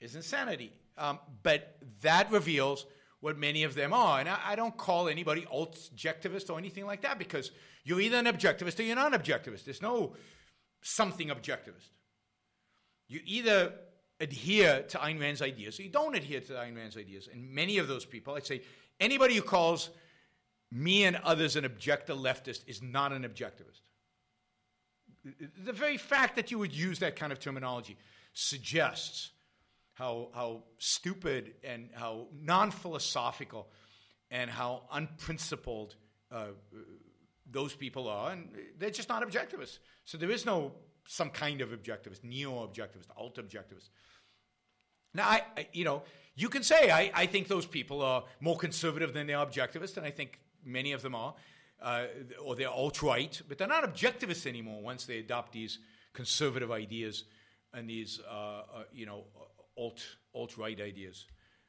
is insanity. Um, but that reveals what many of them are. And I, I don't call anybody objectivist or anything like that because you're either an objectivist or you're non objectivist. There's no something objectivist. You either adhere to Ayn Rand's ideas you don't adhere to Ayn Rand's ideas. And many of those people, I'd say anybody who calls me and others an objective leftist is not an objectivist. The very fact that you would use that kind of terminology suggests how, how stupid and how non philosophical and how unprincipled uh, those people are. And they're just not objectivists. So there is no some kind of objectivist, neo objectivist, alt objectivist. Now, I, I, you know, you can say I, I think those people are more conservative than are objectivist, and I think many of them are, uh, or they're alt right, but they're not objectivists anymore once they adopt these conservative ideas and these, uh, uh, you know, alt alt right ideas.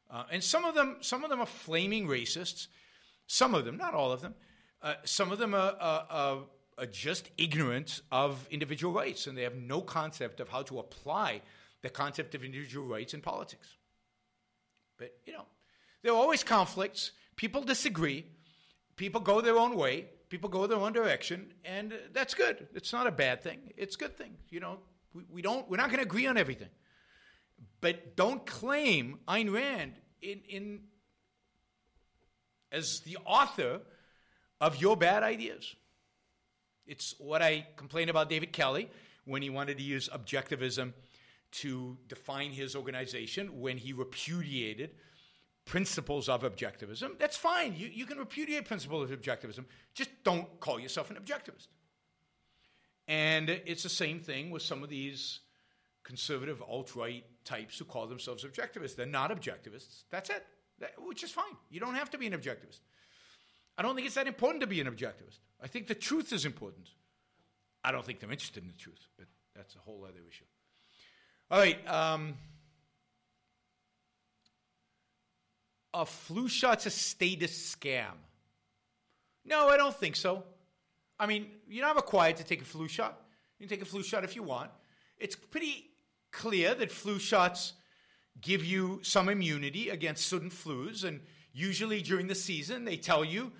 Uh, and some of them, some of them are flaming racists. Some of them, not all of them. Uh, some of them are, are, are just ignorant of individual rights, and they have no concept of how to apply the concept of individual rights in politics. But you know, there are always conflicts. People disagree. People go their own way. People go their own direction, and that's good. It's not a bad thing. It's a good thing. You know, we, we don't. We're not going to agree on everything. But don't claim Ayn Rand in, in as the author of your bad ideas. It's what I complained about David Kelley when he wanted to use objectivism to define his organization, when he repudiated principles of objectivism. That's fine. You, you can repudiate principles of objectivism. Just don't call yourself an objectivist. And it's the same thing with some of these conservative alt right types who call themselves objectivists. They're not objectivists. That's it, that, which is fine. You don't have to be an objectivist. I don't think it's that important to be an objectivist. I think the truth is important. I don't think they're interested in the truth, but that's a whole other issue. All right. Um, a flu shot's a status scam. No, I don't think so. I mean, you're not required to take a flu shot. You can take a flu shot if you want. It's pretty clear that flu shots give you some immunity against certain flus, and usually during the season they tell you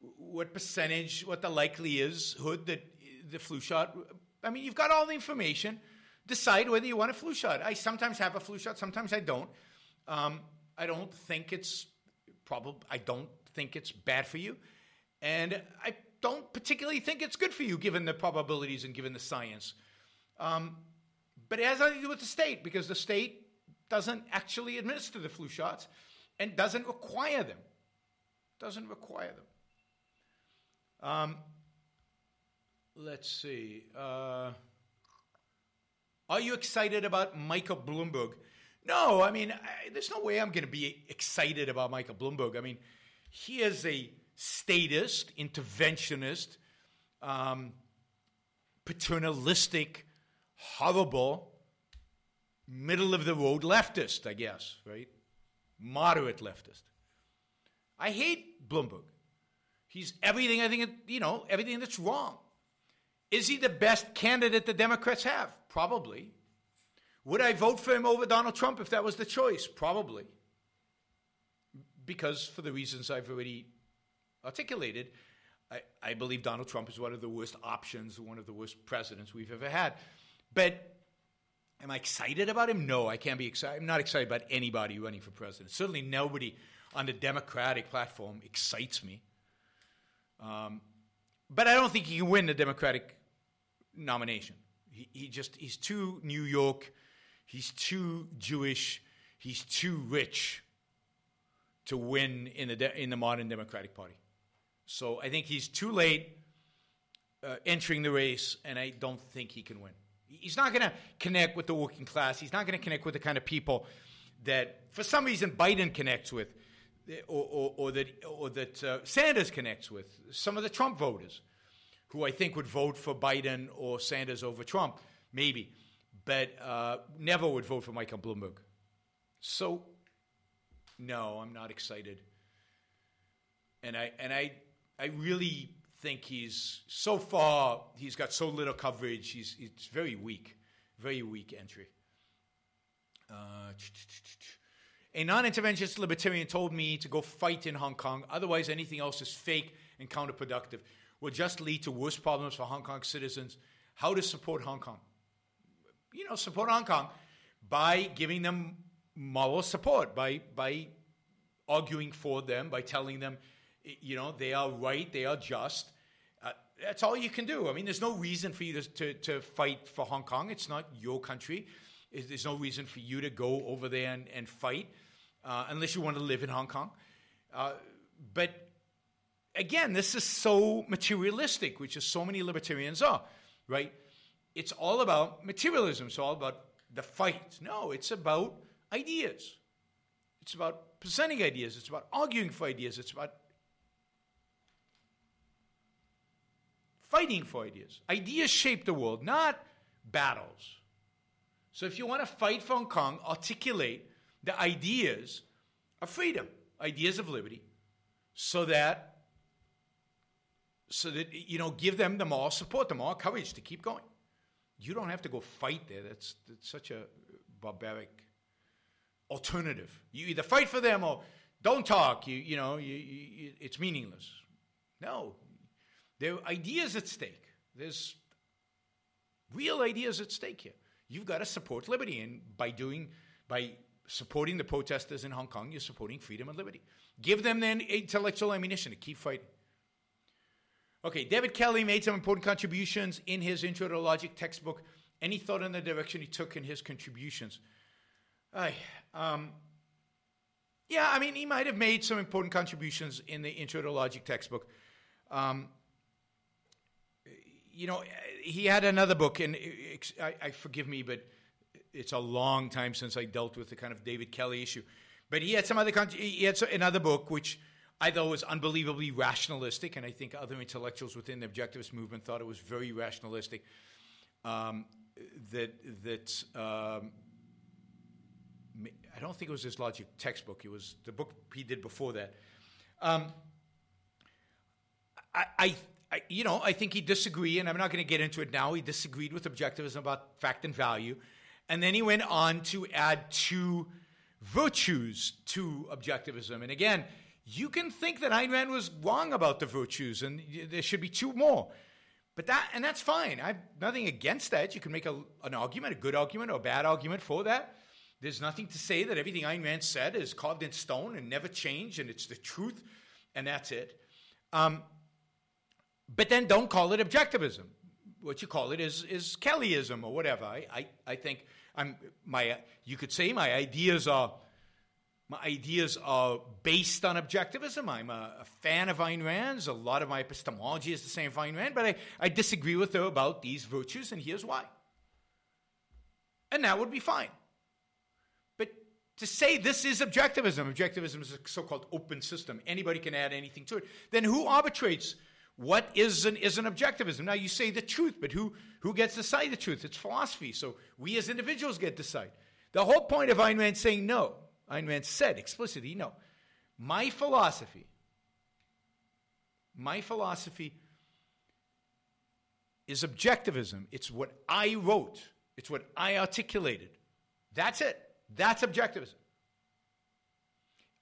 what percentage, what the likely is hood that the flu shot. I mean, you've got all the information. Decide whether you want a flu shot. I sometimes have a flu shot, sometimes I don't. Um, I don't think it's probably. I don't think it's bad for you, and I don't particularly think it's good for you, given the probabilities and given the science. Um, but it has nothing to do with the state because the state doesn't actually administer the flu shots and doesn't require them. Doesn't require them. Um, let's see. Uh, are you excited about Michael Bloomberg? No, I mean, I, there's no way I'm going to be excited about Michael Bloomberg. I mean, he is a statist, interventionist, um, paternalistic horrible, middle of the road leftist, I guess, right? Moderate leftist. I hate Bloomberg. He's everything I think, you know, everything that's wrong. Is he the best candidate the Democrats have? Probably. Would I vote for him over Donald Trump if that was the choice? Probably. Because for the reasons I've already articulated, I, I believe Donald Trump is one of the worst options, one of the worst presidents we've ever had. But am I excited about him? No, I can't be excited. I'm not excited about anybody running for president. Certainly nobody on the Democratic platform excites me. Um, but I don't think he can win the Democratic nomination. He, he just he's too New York, he's too Jewish, he's too rich to win in the in the modern Democratic Party. So I think he's too late uh, entering the race, and I don't think he can win. He's not going to connect with the working class. He's not going to connect with the kind of people that, for some reason, Biden connects with, or, or, or that, or that uh, Sanders connects with. Some of the Trump voters, who I think would vote for Biden or Sanders over Trump, maybe, but uh, never would vote for Michael Bloomberg. So, no, I'm not excited and I and I I really think he's so far he's got so little coverage. He's it's very weak, very weak entry. Uh, a non-interventionist libertarian told me to go fight in Hong Kong. Otherwise, anything else is fake and counterproductive. Will just lead to worse problems for Hong Kong citizens. How to support Hong Kong? You know, support Hong Kong by giving them moral support, by by arguing for them, by telling them, you know, they are right, they are just. Uh, that's all you can do. I mean, there's no reason for you to, to, to fight for Hong Kong. It's not your country. There's no reason for you to go over there and, and fight uh, unless you want to live in Hong Kong. Uh, but again, this is so materialistic, which is so many libertarians are, right? It's all about materialism. It's all about the fight. No, it's about ideas. It's about presenting ideas. It's about arguing for ideas. It's about fighting for ideas. Ideas shape the world, not battles. So if you want to fight for Hong Kong, articulate the ideas of freedom, ideas of liberty, so that so that you know give them the more support, the more courage to keep going. You don't have to go fight there. That's, that's such a barbaric alternative. You either fight for them or don't talk. You you know you, you, it's meaningless. No, there are ideas at stake. There's real ideas at stake here. You've got to support liberty, and by doing by supporting the protesters in Hong Kong, you're supporting freedom and liberty. Give them then intellectual ammunition to keep fighting. Okay, David Kelley made some important contributions in his Intro to Logic textbook. Any thought on the direction he took in his contributions? I, um, yeah, I mean, he might have made some important contributions in the Intro to Logic textbook. Um, you know, he had another book, and I, I forgive me, but it's a long time since I dealt with the kind of David Kelley issue. But he had some other he had another book which I thought was unbelievably rationalistic, and I think other intellectuals within the objectivist movement thought it was very rationalistic. Um, that that um, I don't think it was his logic textbook. It was the book he did before that. Um, I, I, I, you know, I think he disagreed, and I'm not going to get into it now. He disagreed with objectivism about fact and value. And then he went on to add two virtues to objectivism. And again, you can think that Ayn Rand was wrong about the virtues, and there should be two more. But that, and that's fine. I have nothing against that. You can make a, an argument, a good argument or a bad argument for that. There's nothing to say that everything Ayn Rand said is carved in stone and never changed, and it's the truth, and that's it. Um, but then don't call it objectivism. What you call it is, is Kelleyism or whatever. I, I, I think I'm my you could say my ideas are my ideas are based on objectivism. I'm a, a, fan of Ayn Rand's. A lot of my epistemology is the same for Ayn Rand, but I, I disagree with her about these virtues, and here's why. And that would be fine. But to say this is objectivism, objectivism is a so called open system, anybody can add anything to it, then who arbitrates what is an, is an objectivism? Now you say the truth, but who, who gets to decide the truth? It's philosophy. So we as individuals get to decide. The whole point of Ayn Rand saying no, Ayn Rand said explicitly no. My philosophy, my philosophy is objectivism. It's what I wrote, it's what I articulated. That's it. That's objectivism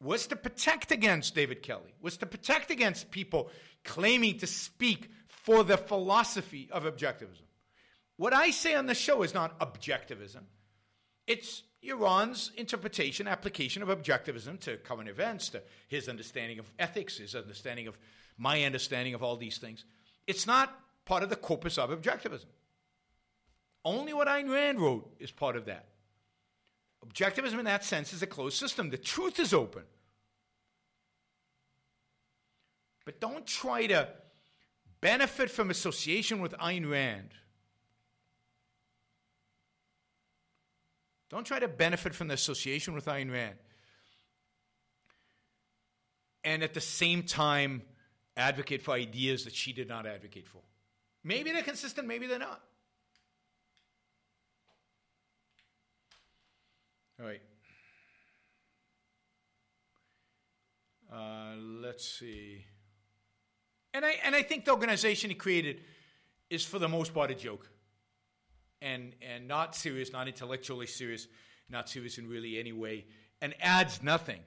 was to protect against David Kelley, was to protect against people claiming to speak for the philosophy of objectivism. What I say on the show is not objectivism. It's Yaron's interpretation, application of objectivism to current events, to his understanding of ethics, his understanding of my understanding of all these things. It's not part of the corpus of objectivism. Only what Ayn Rand wrote is part of that. Objectivism, in that sense, is a closed system. The truth is open. But don't try to benefit from association with Ayn Rand. Don't try to benefit from the association with Ayn Rand. And at the same time, advocate for ideas that she did not advocate for. Maybe they're consistent, maybe they're not. All right. Uh, let's see. And I and I think the organization he created is for the most part a joke. And and not serious, not intellectually serious, not serious in really any way, and adds nothing,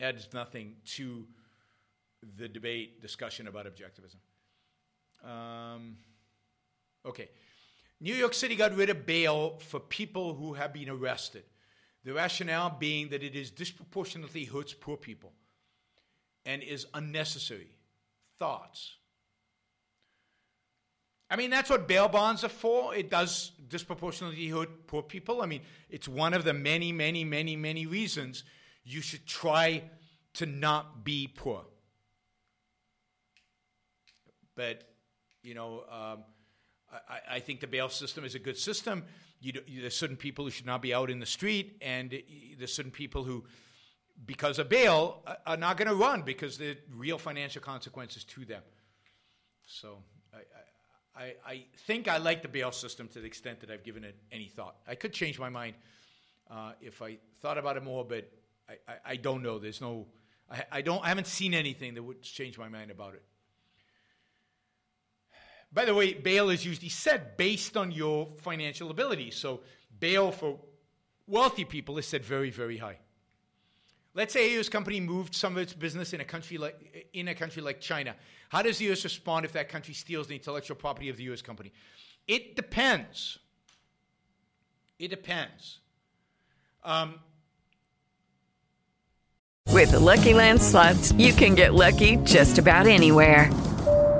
adds nothing to the debate, discussion about objectivism. Um, okay. New York City got rid of bail for people who have been arrested. The rationale being that it is disproportionately hurts poor people and is unnecessary. Thoughts? I mean, that's what bail bonds are for. It does disproportionately hurt poor people. I mean, it's one of the many, many, many, many reasons you should try to not be poor. But, you know, um, I, I, think the bail system is a good system. You, there's certain people who should not be out in the street, and there's certain people who, because of bail, are not going to run because are real financial consequences to them. So I, I, I, think I like the bail system to the extent that I've given it any thought. I could change my mind uh, if I thought about it more, but I, I, I don't know. There's no, I, I don't, I haven't seen anything that would change my mind about it. By the way, bail is usually set based on your financial ability. So bail for wealthy people is set very, very high. Let's say a U.S. company moved some of its business in a country like in a country like China. How does the U.S. respond if that country steals the intellectual property of the U.S. company? It depends. It depends. Um, With the LuckyLand Slots, you can get lucky just about anywhere.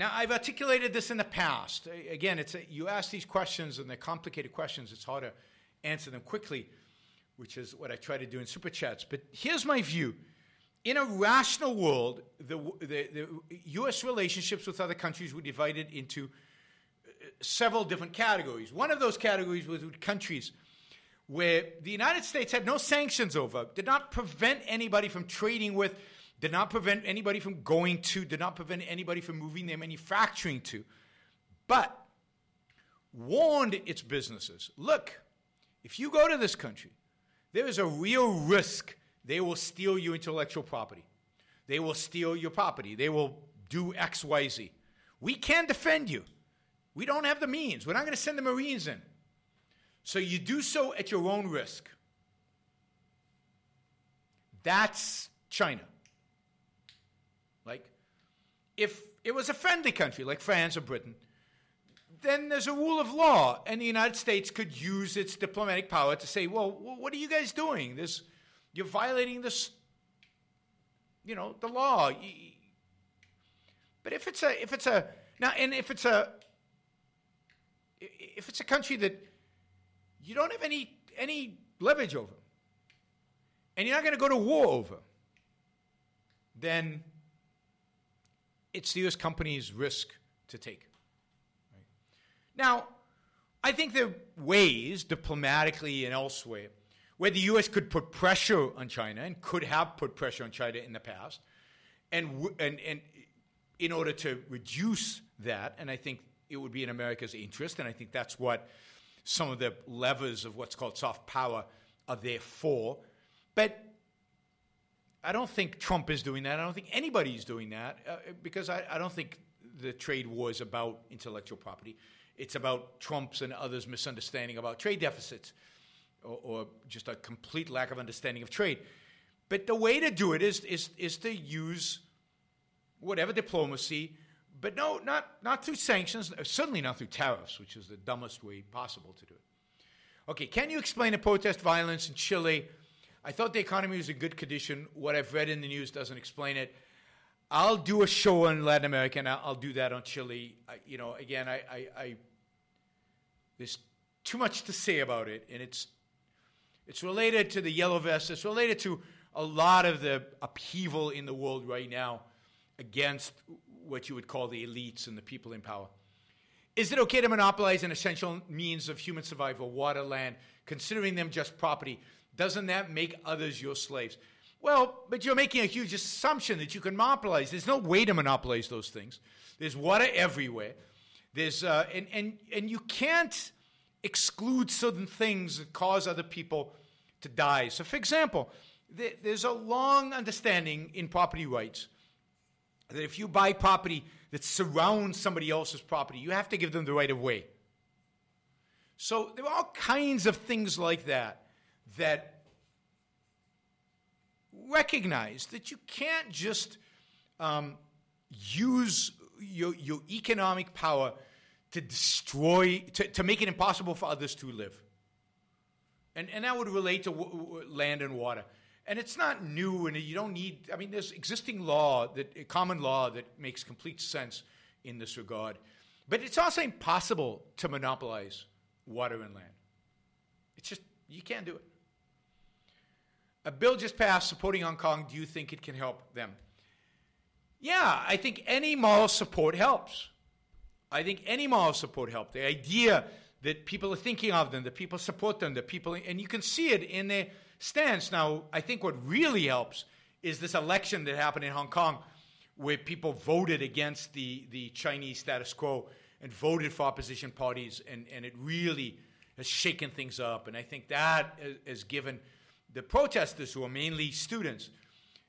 Now, I've articulated this in the past. Again, it's a, you ask these questions and they're complicated questions. It's hard to answer them quickly, which is what I try to do in super chats. But here's my view. In a rational world, the, the, the U.S. relationships with other countries were divided into uh, several different categories. One of those categories was with countries where the United States had no sanctions over, did not prevent anybody from trading with, did not prevent anybody from going to, did not prevent anybody from moving their manufacturing to, but warned its businesses look, if you go to this country, there is a real risk they will steal your intellectual property. They will steal your property. They will do X, Y, Z. We can't defend you. We don't have the means. We're not going to send the Marines in. So you do so at your own risk. That's China. If it was a friendly country like France or Britain, then there's a rule of law, and the United States could use its diplomatic power to say, well, what are you guys doing? This, you're violating this, you know, the law. But if it's a, if it's a, now, and if it's a, if it's a country that you don't have any, any leverage over, and you're not going to go to war over, then it's the U.S. company's risk to take. Right? Now, I think there are ways, diplomatically and elsewhere, where the U.S. could put pressure on China and could have put pressure on China in the past, and, and, and in order to reduce that, and I think it would be in America's interest, and I think that's what some of the levers of what's called soft power are there for. But I don't think Trump is doing that. I don't think anybody is doing that uh, because I, I, don't think the trade war is about intellectual property. It's about Trump's and others' misunderstanding about trade deficits or, or just a complete lack of understanding of trade. But the way to do it is, is, is to use whatever diplomacy, but no, not, not through sanctions, uh, certainly not through tariffs, which is the dumbest way possible to do it. Okay, can you explain the protest violence in Chile? I thought the economy was in good condition. What I've read in the news doesn't explain it. I'll do a show on Latin America, and I'll, do that on Chile. I, you know, again, I, I, I, there's too much to say about it, and it's it's related to the yellow vest. It's related to a lot of the upheaval in the world right now against what you would call the elites and the people in power. Is it okay to monopolize an essential means of human survival, water, land, considering them just property? Doesn't that make others your slaves? Well, but you're making a huge assumption that you can monopolize. There's no way to monopolize those things. There's water everywhere. There's uh, and, and and you can't exclude certain things that cause other people to die. So, for example, there's a long understanding in property rights that if you buy property that surrounds somebody else's property, you have to give them the right of way. So there are all kinds of things like that that recognize that you can't just um, use your, your economic power to destroy, to, to make it impossible for others to live. And, and that would relate to w- w- land and water. And it's not new, and you don't need, I mean, there's existing law, that common law that makes complete sense in this regard. But it's also impossible to monopolize water and land. It's just, you can't do it. A bill just passed supporting Hong Kong. Do you think it can help them? Yeah, I think any moral support helps. I think any moral support helps. The idea that people are thinking of them, that people support them, that people, and you can see it in their stance. Now, I think what really helps is this election that happened in Hong Kong where people voted against the, the Chinese status quo and voted for opposition parties, and, and it really has shaken things up. And I think that has given the protesters, who are mainly students,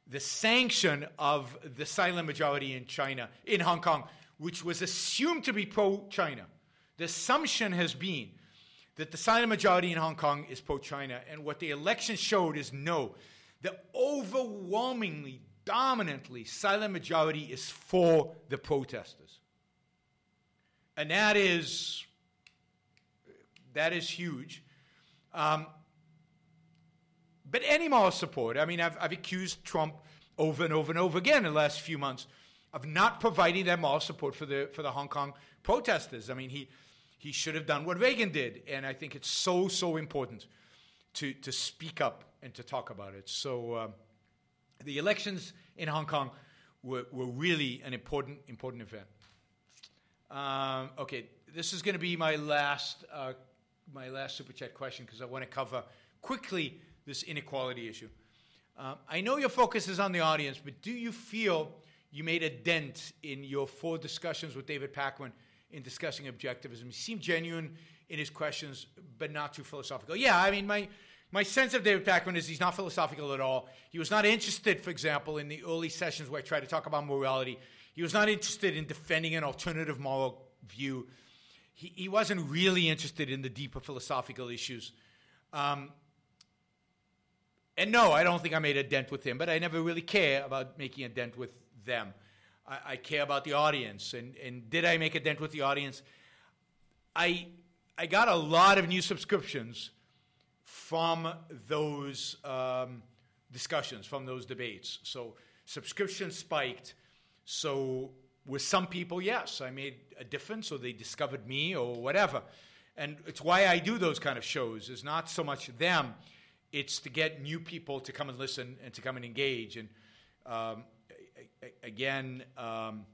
the sanction of the silent majority in China, in Hong Kong, which was assumed to be pro China. The assumption has been that the silent majority in Hong Kong is pro China, and what the election showed is no. The overwhelmingly, dominantly silent majority is for the protesters. And that is that is huge. Um, but any moral support, I mean, I've, I've accused Trump over and over and over again in the last few months of not providing that moral support for the for the Hong Kong protesters. I mean, he he should have done what Reagan did, and I think it's so so important to to speak up and to talk about it. So um, the elections in Hong Kong were, were really an important important event. Um, okay, this is going to be my last uh, my last super chat question because I want to cover quickly this inequality issue. Um, I know your focus is on the audience, but do you feel you made a dent in your four discussions with David Pakman in discussing objectivism. He seemed genuine in his questions, but not too philosophical. Yeah, I mean, my, my sense of David Pakman is he's not philosophical at all. He was not interested, for example, in the early sessions where I tried to talk about morality. He was not interested in defending an alternative moral view. He, he wasn't really interested in the deeper philosophical issues. Um, and no, I don't think I made a dent with him, but I never really care about making a dent with them. I, I, care about the audience. And, and did I make a dent with the audience? I, I got a lot of new subscriptions from those um, discussions, from those debates. So subscriptions spiked. So with some people, yes, I made a difference, or they discovered me, or whatever. And it's why I do those kind of shows. Is not so much them; it's to get new people to come and listen and to come and engage. And um, again, um,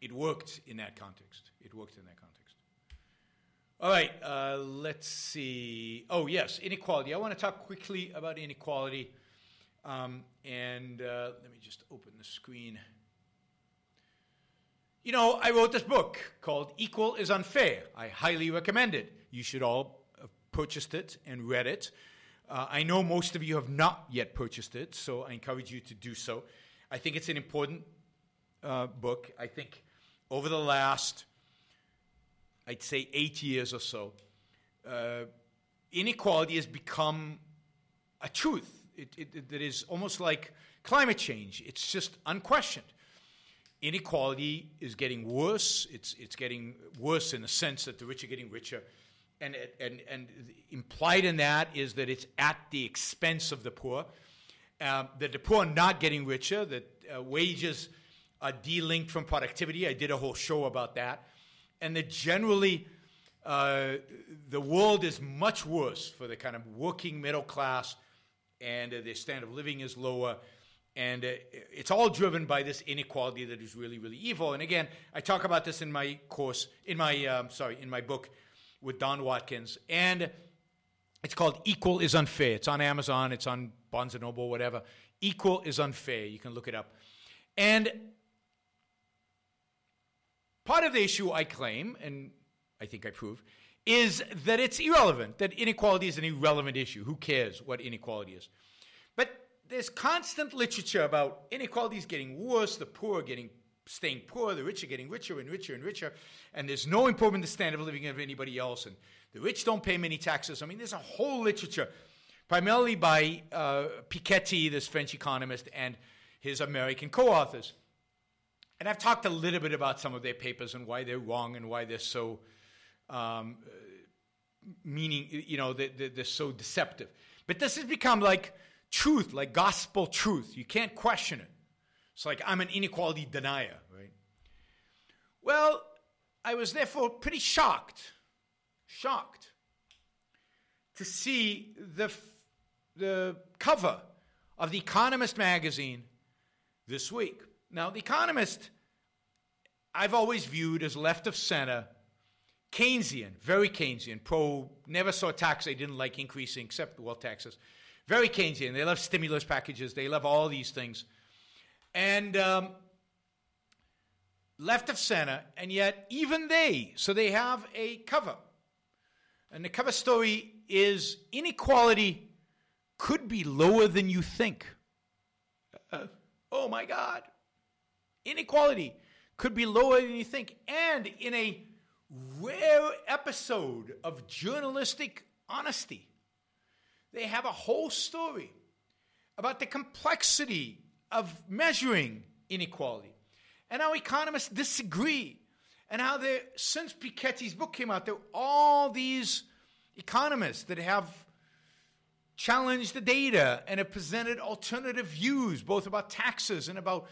it worked in that context. It worked in that context. All right, uh, let's see. Oh, yes, inequality. I want to talk quickly about inequality. Um, and uh, let me just open the screen. You know, I wrote this book called Equal is Unfair. I highly recommend it. You should all purchased it and read it. Uh, I know most of you have not yet purchased it, so I encourage you to do so. I think it's an important uh, book. I think over the last, I'd say, eight years or so, uh, inequality has become a truth. It, it, it is almost like climate change. It's just unquestioned. Inequality is getting worse. It's, it's getting worse in the sense that the rich are getting richer. And, and, and implied in that is that it's at the expense of the poor, um, that the poor are not getting richer, that uh, wages are delinked from productivity. I did a whole show about that. And that generally, uh, the world is much worse for the kind of working middle class, and uh, their standard of living is lower. And uh, it's all driven by this inequality that is really, really evil. And again, I talk about this in my course, in my um, sorry, in my book with Don Watkins, and it's called "Equal is Unfair." It's on Amazon. It's on Barnes and Noble, whatever. Equal is unfair. You can look it up. And part of the issue I claim, and I think I prove, is that it's irrelevant, that inequality is an irrelevant issue. Who cares what inequality is? But there's constant literature about inequalities getting worse, the poor getting staying poor, the rich are getting richer and richer and richer, and there's no improvement in the standard of living of anybody else, and the rich don't pay many taxes. I mean, there's a whole literature, primarily by uh, Piketty, this French economist, and his American co-authors. And I've talked a little bit about some of their papers and why they're wrong and why they're so um, meaning, you know, they, they're so deceptive. But this has become like truth, like gospel truth. You can't question it. It's like I'm an inequality denier, right? Well, I was therefore pretty shocked, shocked to see the, the cover of The Economist magazine this week. Now, The Economist, I've always viewed as left of center, Keynesian, very Keynesian, pro, never saw tax they didn't like increasing except wealth taxes. Very Keynesian. They love stimulus packages, they love all these things. And um, left of center, and yet even they, so they have a cover. And the cover story is inequality could be lower than you think. Uh, oh my God. Inequality could be lower than you think. And in a rare episode of journalistic honesty, they have a whole story about the complexity of measuring inequality. And how economists disagree. And how there since Piketty's book came out there are all these economists that have challenged the data and have presented alternative views both about taxes and about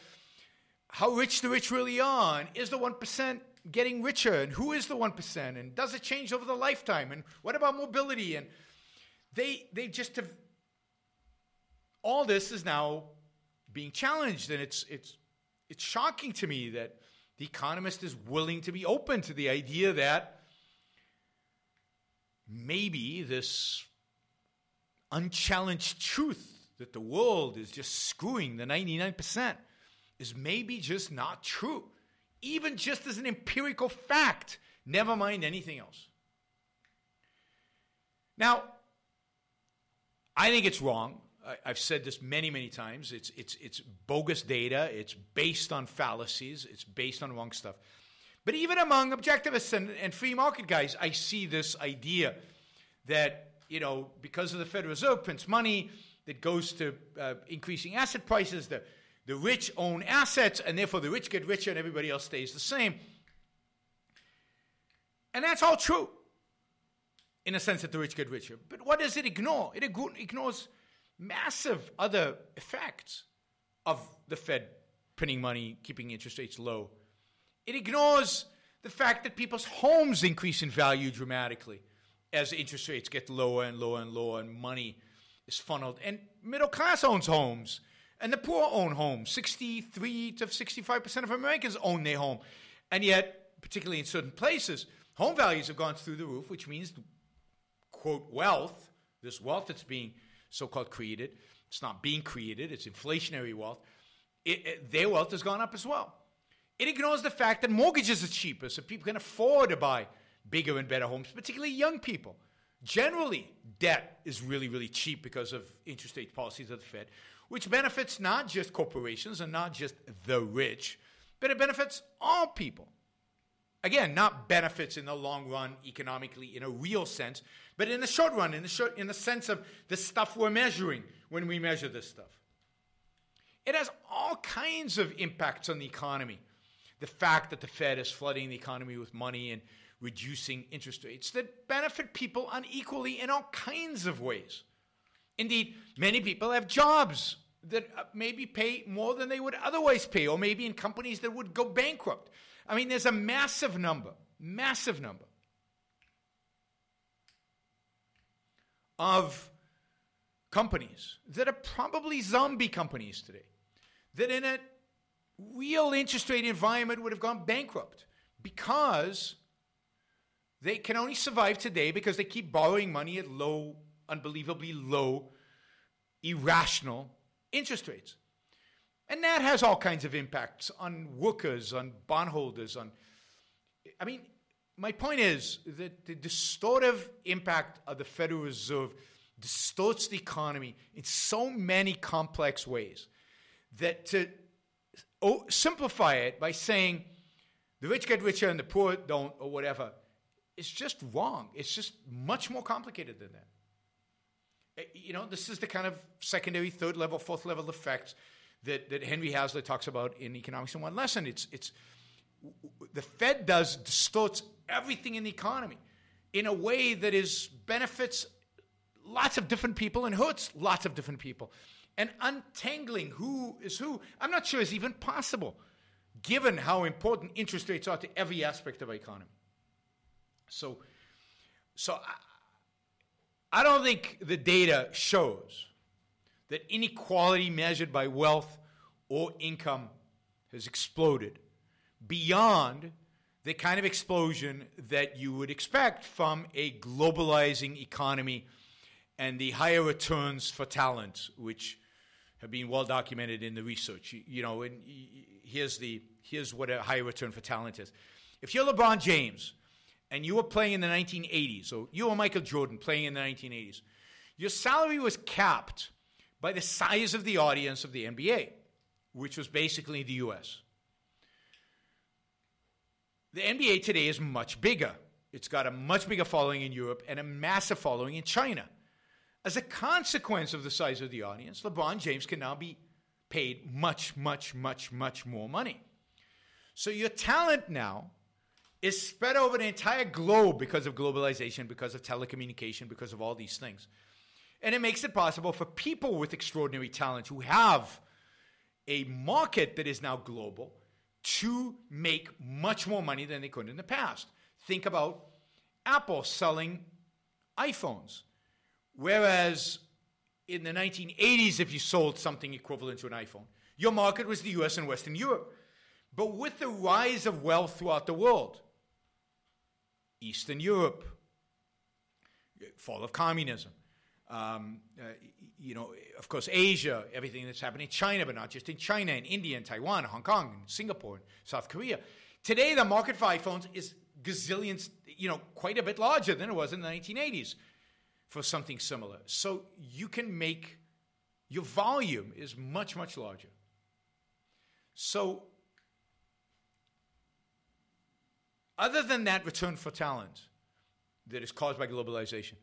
how rich the rich really are and is the 1% getting richer and who is the 1% and does it change over the lifetime and what about mobility and they they just have all this is now being challenged and it's it's it's shocking to me that the economist is willing to be open to the idea that maybe this unchallenged truth that the world is just screwing the 99% is maybe just not true even just as an empirical fact never mind anything else now I think it's wrong. I, have said this many, many times. It's, it's, it's bogus data. It's based on fallacies. It's based on wrong stuff. But even among objectivists and, and free market guys, I see this idea that, you know, because of the Federal Reserve prints money that goes to uh, increasing asset prices, the, the rich own assets, and therefore the rich get richer and everybody else stays the same. And that's all true in a sense that the rich get richer. But what does it ignore? It ignores massive other effects of the Fed printing money, keeping interest rates low. It ignores the fact that people's homes increase in value dramatically as interest rates get lower and lower and lower and money is funneled. And middle class owns homes and the poor own homes. 63 to 65% of Americans own their home. And yet, particularly in certain places, home values have gone through the roof, which means quote, wealth, this wealth that's being so called created, it's not being created, it's inflationary wealth, it, it, their wealth has gone up as well. It ignores the fact that mortgages are cheaper, so people can afford to buy bigger and better homes, particularly young people. Generally, debt is really, really cheap because of interest rate policies of the Fed, which benefits not just corporations and not just the rich, but it benefits all people. Again, not benefits in the long run economically in a real sense, but in the short run, in the, short, in the sense of the stuff we're measuring when we measure this stuff. It has all kinds of impacts on the economy. The fact that the Fed is flooding the economy with money and reducing interest rates that benefit people unequally in all kinds of ways. Indeed, many people have jobs that uh, maybe pay more than they would otherwise pay, or maybe in companies that would go bankrupt. I mean, there's a massive number, massive number of companies that are probably zombie companies today, that in a real interest rate environment would have gone bankrupt because they can only survive today because they keep borrowing money at low, unbelievably low, irrational interest rates. And that has all kinds of impacts on workers, on bondholders, on. I mean, my point is that the distortive impact of the Federal Reserve distorts the economy in so many complex ways that to simplify it by saying the rich get richer and the poor don't, or whatever, is just wrong. It's just much more complicated than that. Eh, you know, this is the kind of secondary, third level, fourth level effects that, that Henry Hazlitt talks about in Economics in One Lesson. It's, it's the Fed does distorts everything in the economy in a way that is benefits lots of different people and hurts lots of different people. And untangling who is who, I'm not sure is even possible, given how important interest rates are to every aspect of our economy. So, so I, I don't think the data shows that inequality measured by wealth or income has exploded beyond the kind of explosion that you would expect from a globalizing economy and the higher returns for talent, which have been well documented in the research. You, you know, and here's the here's what a higher return for talent is. If you're LeBron James and you were playing in the 1980s, or you were Michael Jordan playing in the 1980s, your salary was capped by the size of the audience of the NBA, which was basically the US. The NBA today is much bigger. It's got a much bigger following in Europe and a massive following in China. As a consequence of the size of the audience, LeBron James can now be paid much, much, much, much more money. So your talent now is spread over the entire globe because of globalization, because of telecommunication, because of all these things. And it makes it possible for people with extraordinary talent who have a market that is now global to make much more money than they could in the past. Think about Apple selling iPhones. Whereas in the 1980s, if you sold something equivalent to an iPhone, your market was the US and Western Europe. But with the rise of wealth throughout the world, Eastern Europe, fall of communism. Um, uh, you know, of course, Asia, everything that's happening in China, but not just in China, in India, and Taiwan, Hong Kong, and Singapore, and South Korea. Today, the market for iPhones is gazillions, you know, quite a bit larger than it was in the 1980s for something similar. So you can make your volume is much, much larger. So Other than that return for talent that is caused by globalization,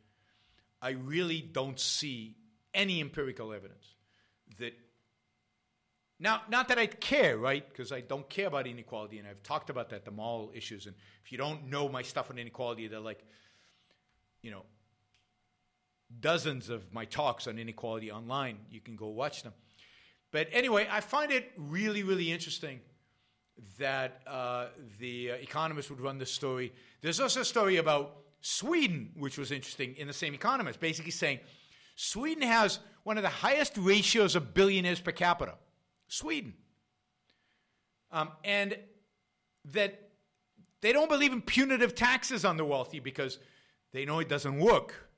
I really don't see any empirical evidence that. Now, not that I care, right? Because I don't care about inequality, and I've talked about that, the mall issues. And if you don't know my stuff on inequality, they're like, you know, dozens of my talks on inequality online. You can go watch them. But anyway, I find it really, really interesting that uh, the uh, Economist would run this story. There's also a story about Sweden, which was interesting in the same Economist, basically saying Sweden has one of the highest ratios of billionaires per capita. Sweden. Um, and that they don't believe in punitive taxes on the wealthy because they know it doesn't work.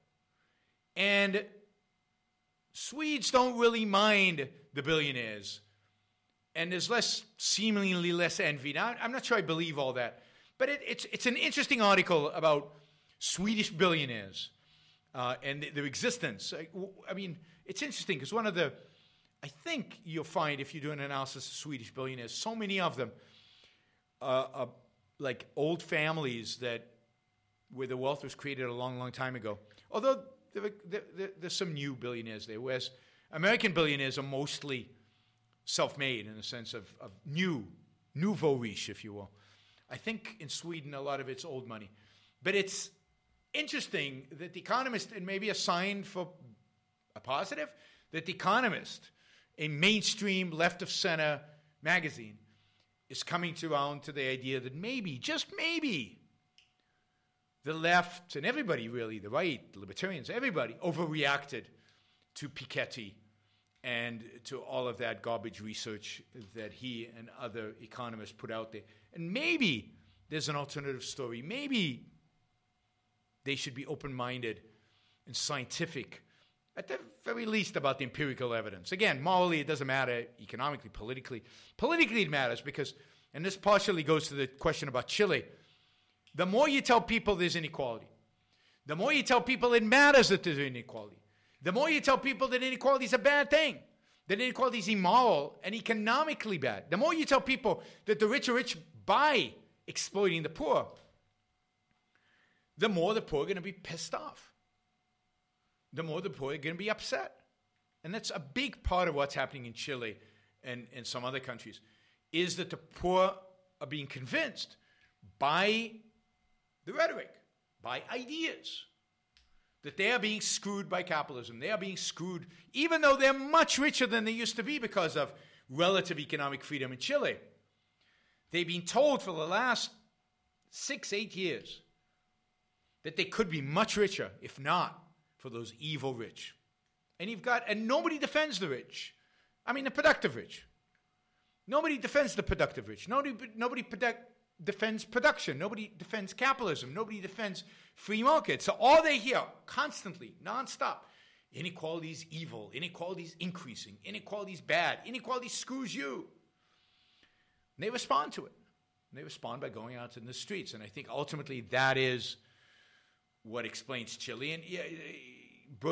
And Swedes don't really mind the billionaires and there's less, seemingly less envy. Now, I'm not sure I believe all that, but it, it's, it's an interesting article about Swedish billionaires uh, and their existence. I, I mean, it's interesting because one of the, I think you'll find if you do an analysis of Swedish billionaires, so many of them uh, are like old families that where the wealth was created a long, long time ago. Although there, there, there's some new billionaires there, whereas American billionaires are mostly self-made in the sense of, of new, nouveau riche, if you will. I think in Sweden a lot of it's old money, but it's interesting that the Economist, and maybe a sign for a positive, that the Economist, a mainstream left of center magazine, is coming around to the idea that maybe, just maybe, the left and everybody really, the right, the libertarians, everybody overreacted to Piketty and to all of that garbage research that he and other economists put out there. And maybe there's an alternative story. Maybe they should be open minded and scientific, at the very least, about the empirical evidence. Again, morally, it doesn't matter, economically, politically. Politically, it matters because, and this partially goes to the question about Chile. The more you tell people there's inequality, the more you tell people it matters that there's inequality, the more you tell people that inequality is a bad thing, that inequality is immoral and economically bad, the more you tell people that the rich are rich by exploiting the poor, the more the poor are going to be pissed off. The more the poor are going to be upset. And that's a big part of what's happening in Chile and, and some other countries, is that the poor are being convinced by the rhetoric, by ideas, that they are being screwed by capitalism. They are being screwed, even though they're much richer than they used to be because of relative economic freedom in Chile. They've been told for the last six, eight years that they could be much richer if not for those evil rich. And you've got, and nobody defends the rich. I mean, the productive rich. Nobody defends the productive rich. Nobody, nobody defends production. Nobody defends capitalism. Nobody defends free markets. So all they hear constantly, nonstop, inequality is evil. Inequality is increasing. Inequality is bad. Inequality screws you. And they respond to it. And they respond by going out in the streets. And I think ultimately that is what explains Chile. And yeah,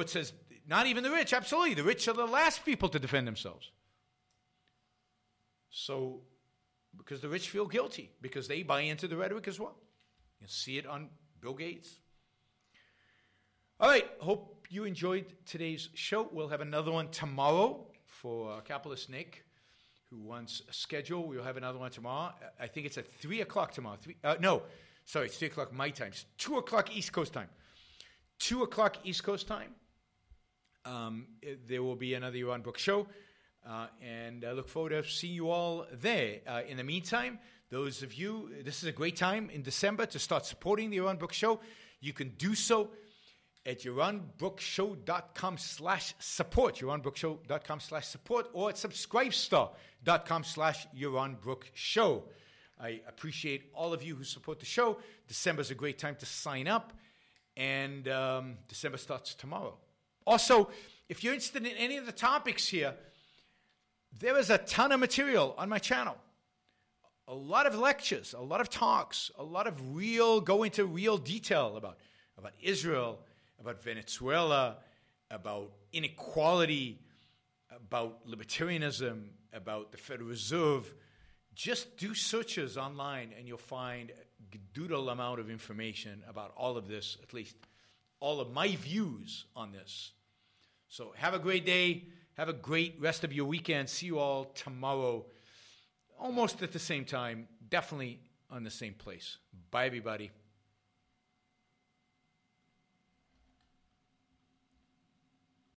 says, not even the rich. Absolutely. The rich are the last people to defend themselves. So, because the rich feel guilty, because they buy into the rhetoric as well. You see it on Bill Gates. All right. Hope you enjoyed today's show. We'll have another one tomorrow for uh, Capitalist Nick, who wants a schedule. We'll have another one tomorrow. I think it's at 3 o'clock tomorrow. Three, uh, no, sorry, it's 3 o'clock my time. It's 2 o'clock East Coast time. 2 o'clock East Coast time. Um, there will be another Yaron Brook show. Uh, and I look forward to seeing you all there. Uh, in the meantime, those of you, this is a great time in December to start supporting the Yaron Brook Show. You can do so at yaronbrookshow.com slash support, yaronbrookshow.com slash support, or at subscribestar.com slash yaronbrookshow. I appreciate all of you who support the show. December is a great time to sign up, and um, December starts tomorrow. Also, if you're interested in any of the topics here, there is a ton of material on my channel. A lot of lectures, a lot of talks, a lot of real, go into real detail about, about Israel, about Venezuela, about inequality, about libertarianism, about the Federal Reserve. Just do searches online and you'll find a doodle amount of information about all of this, at least all of my views on this. So have a great day. Have a great rest of your weekend. See you all tomorrow, almost at the same time, definitely on the same place. Bye, everybody.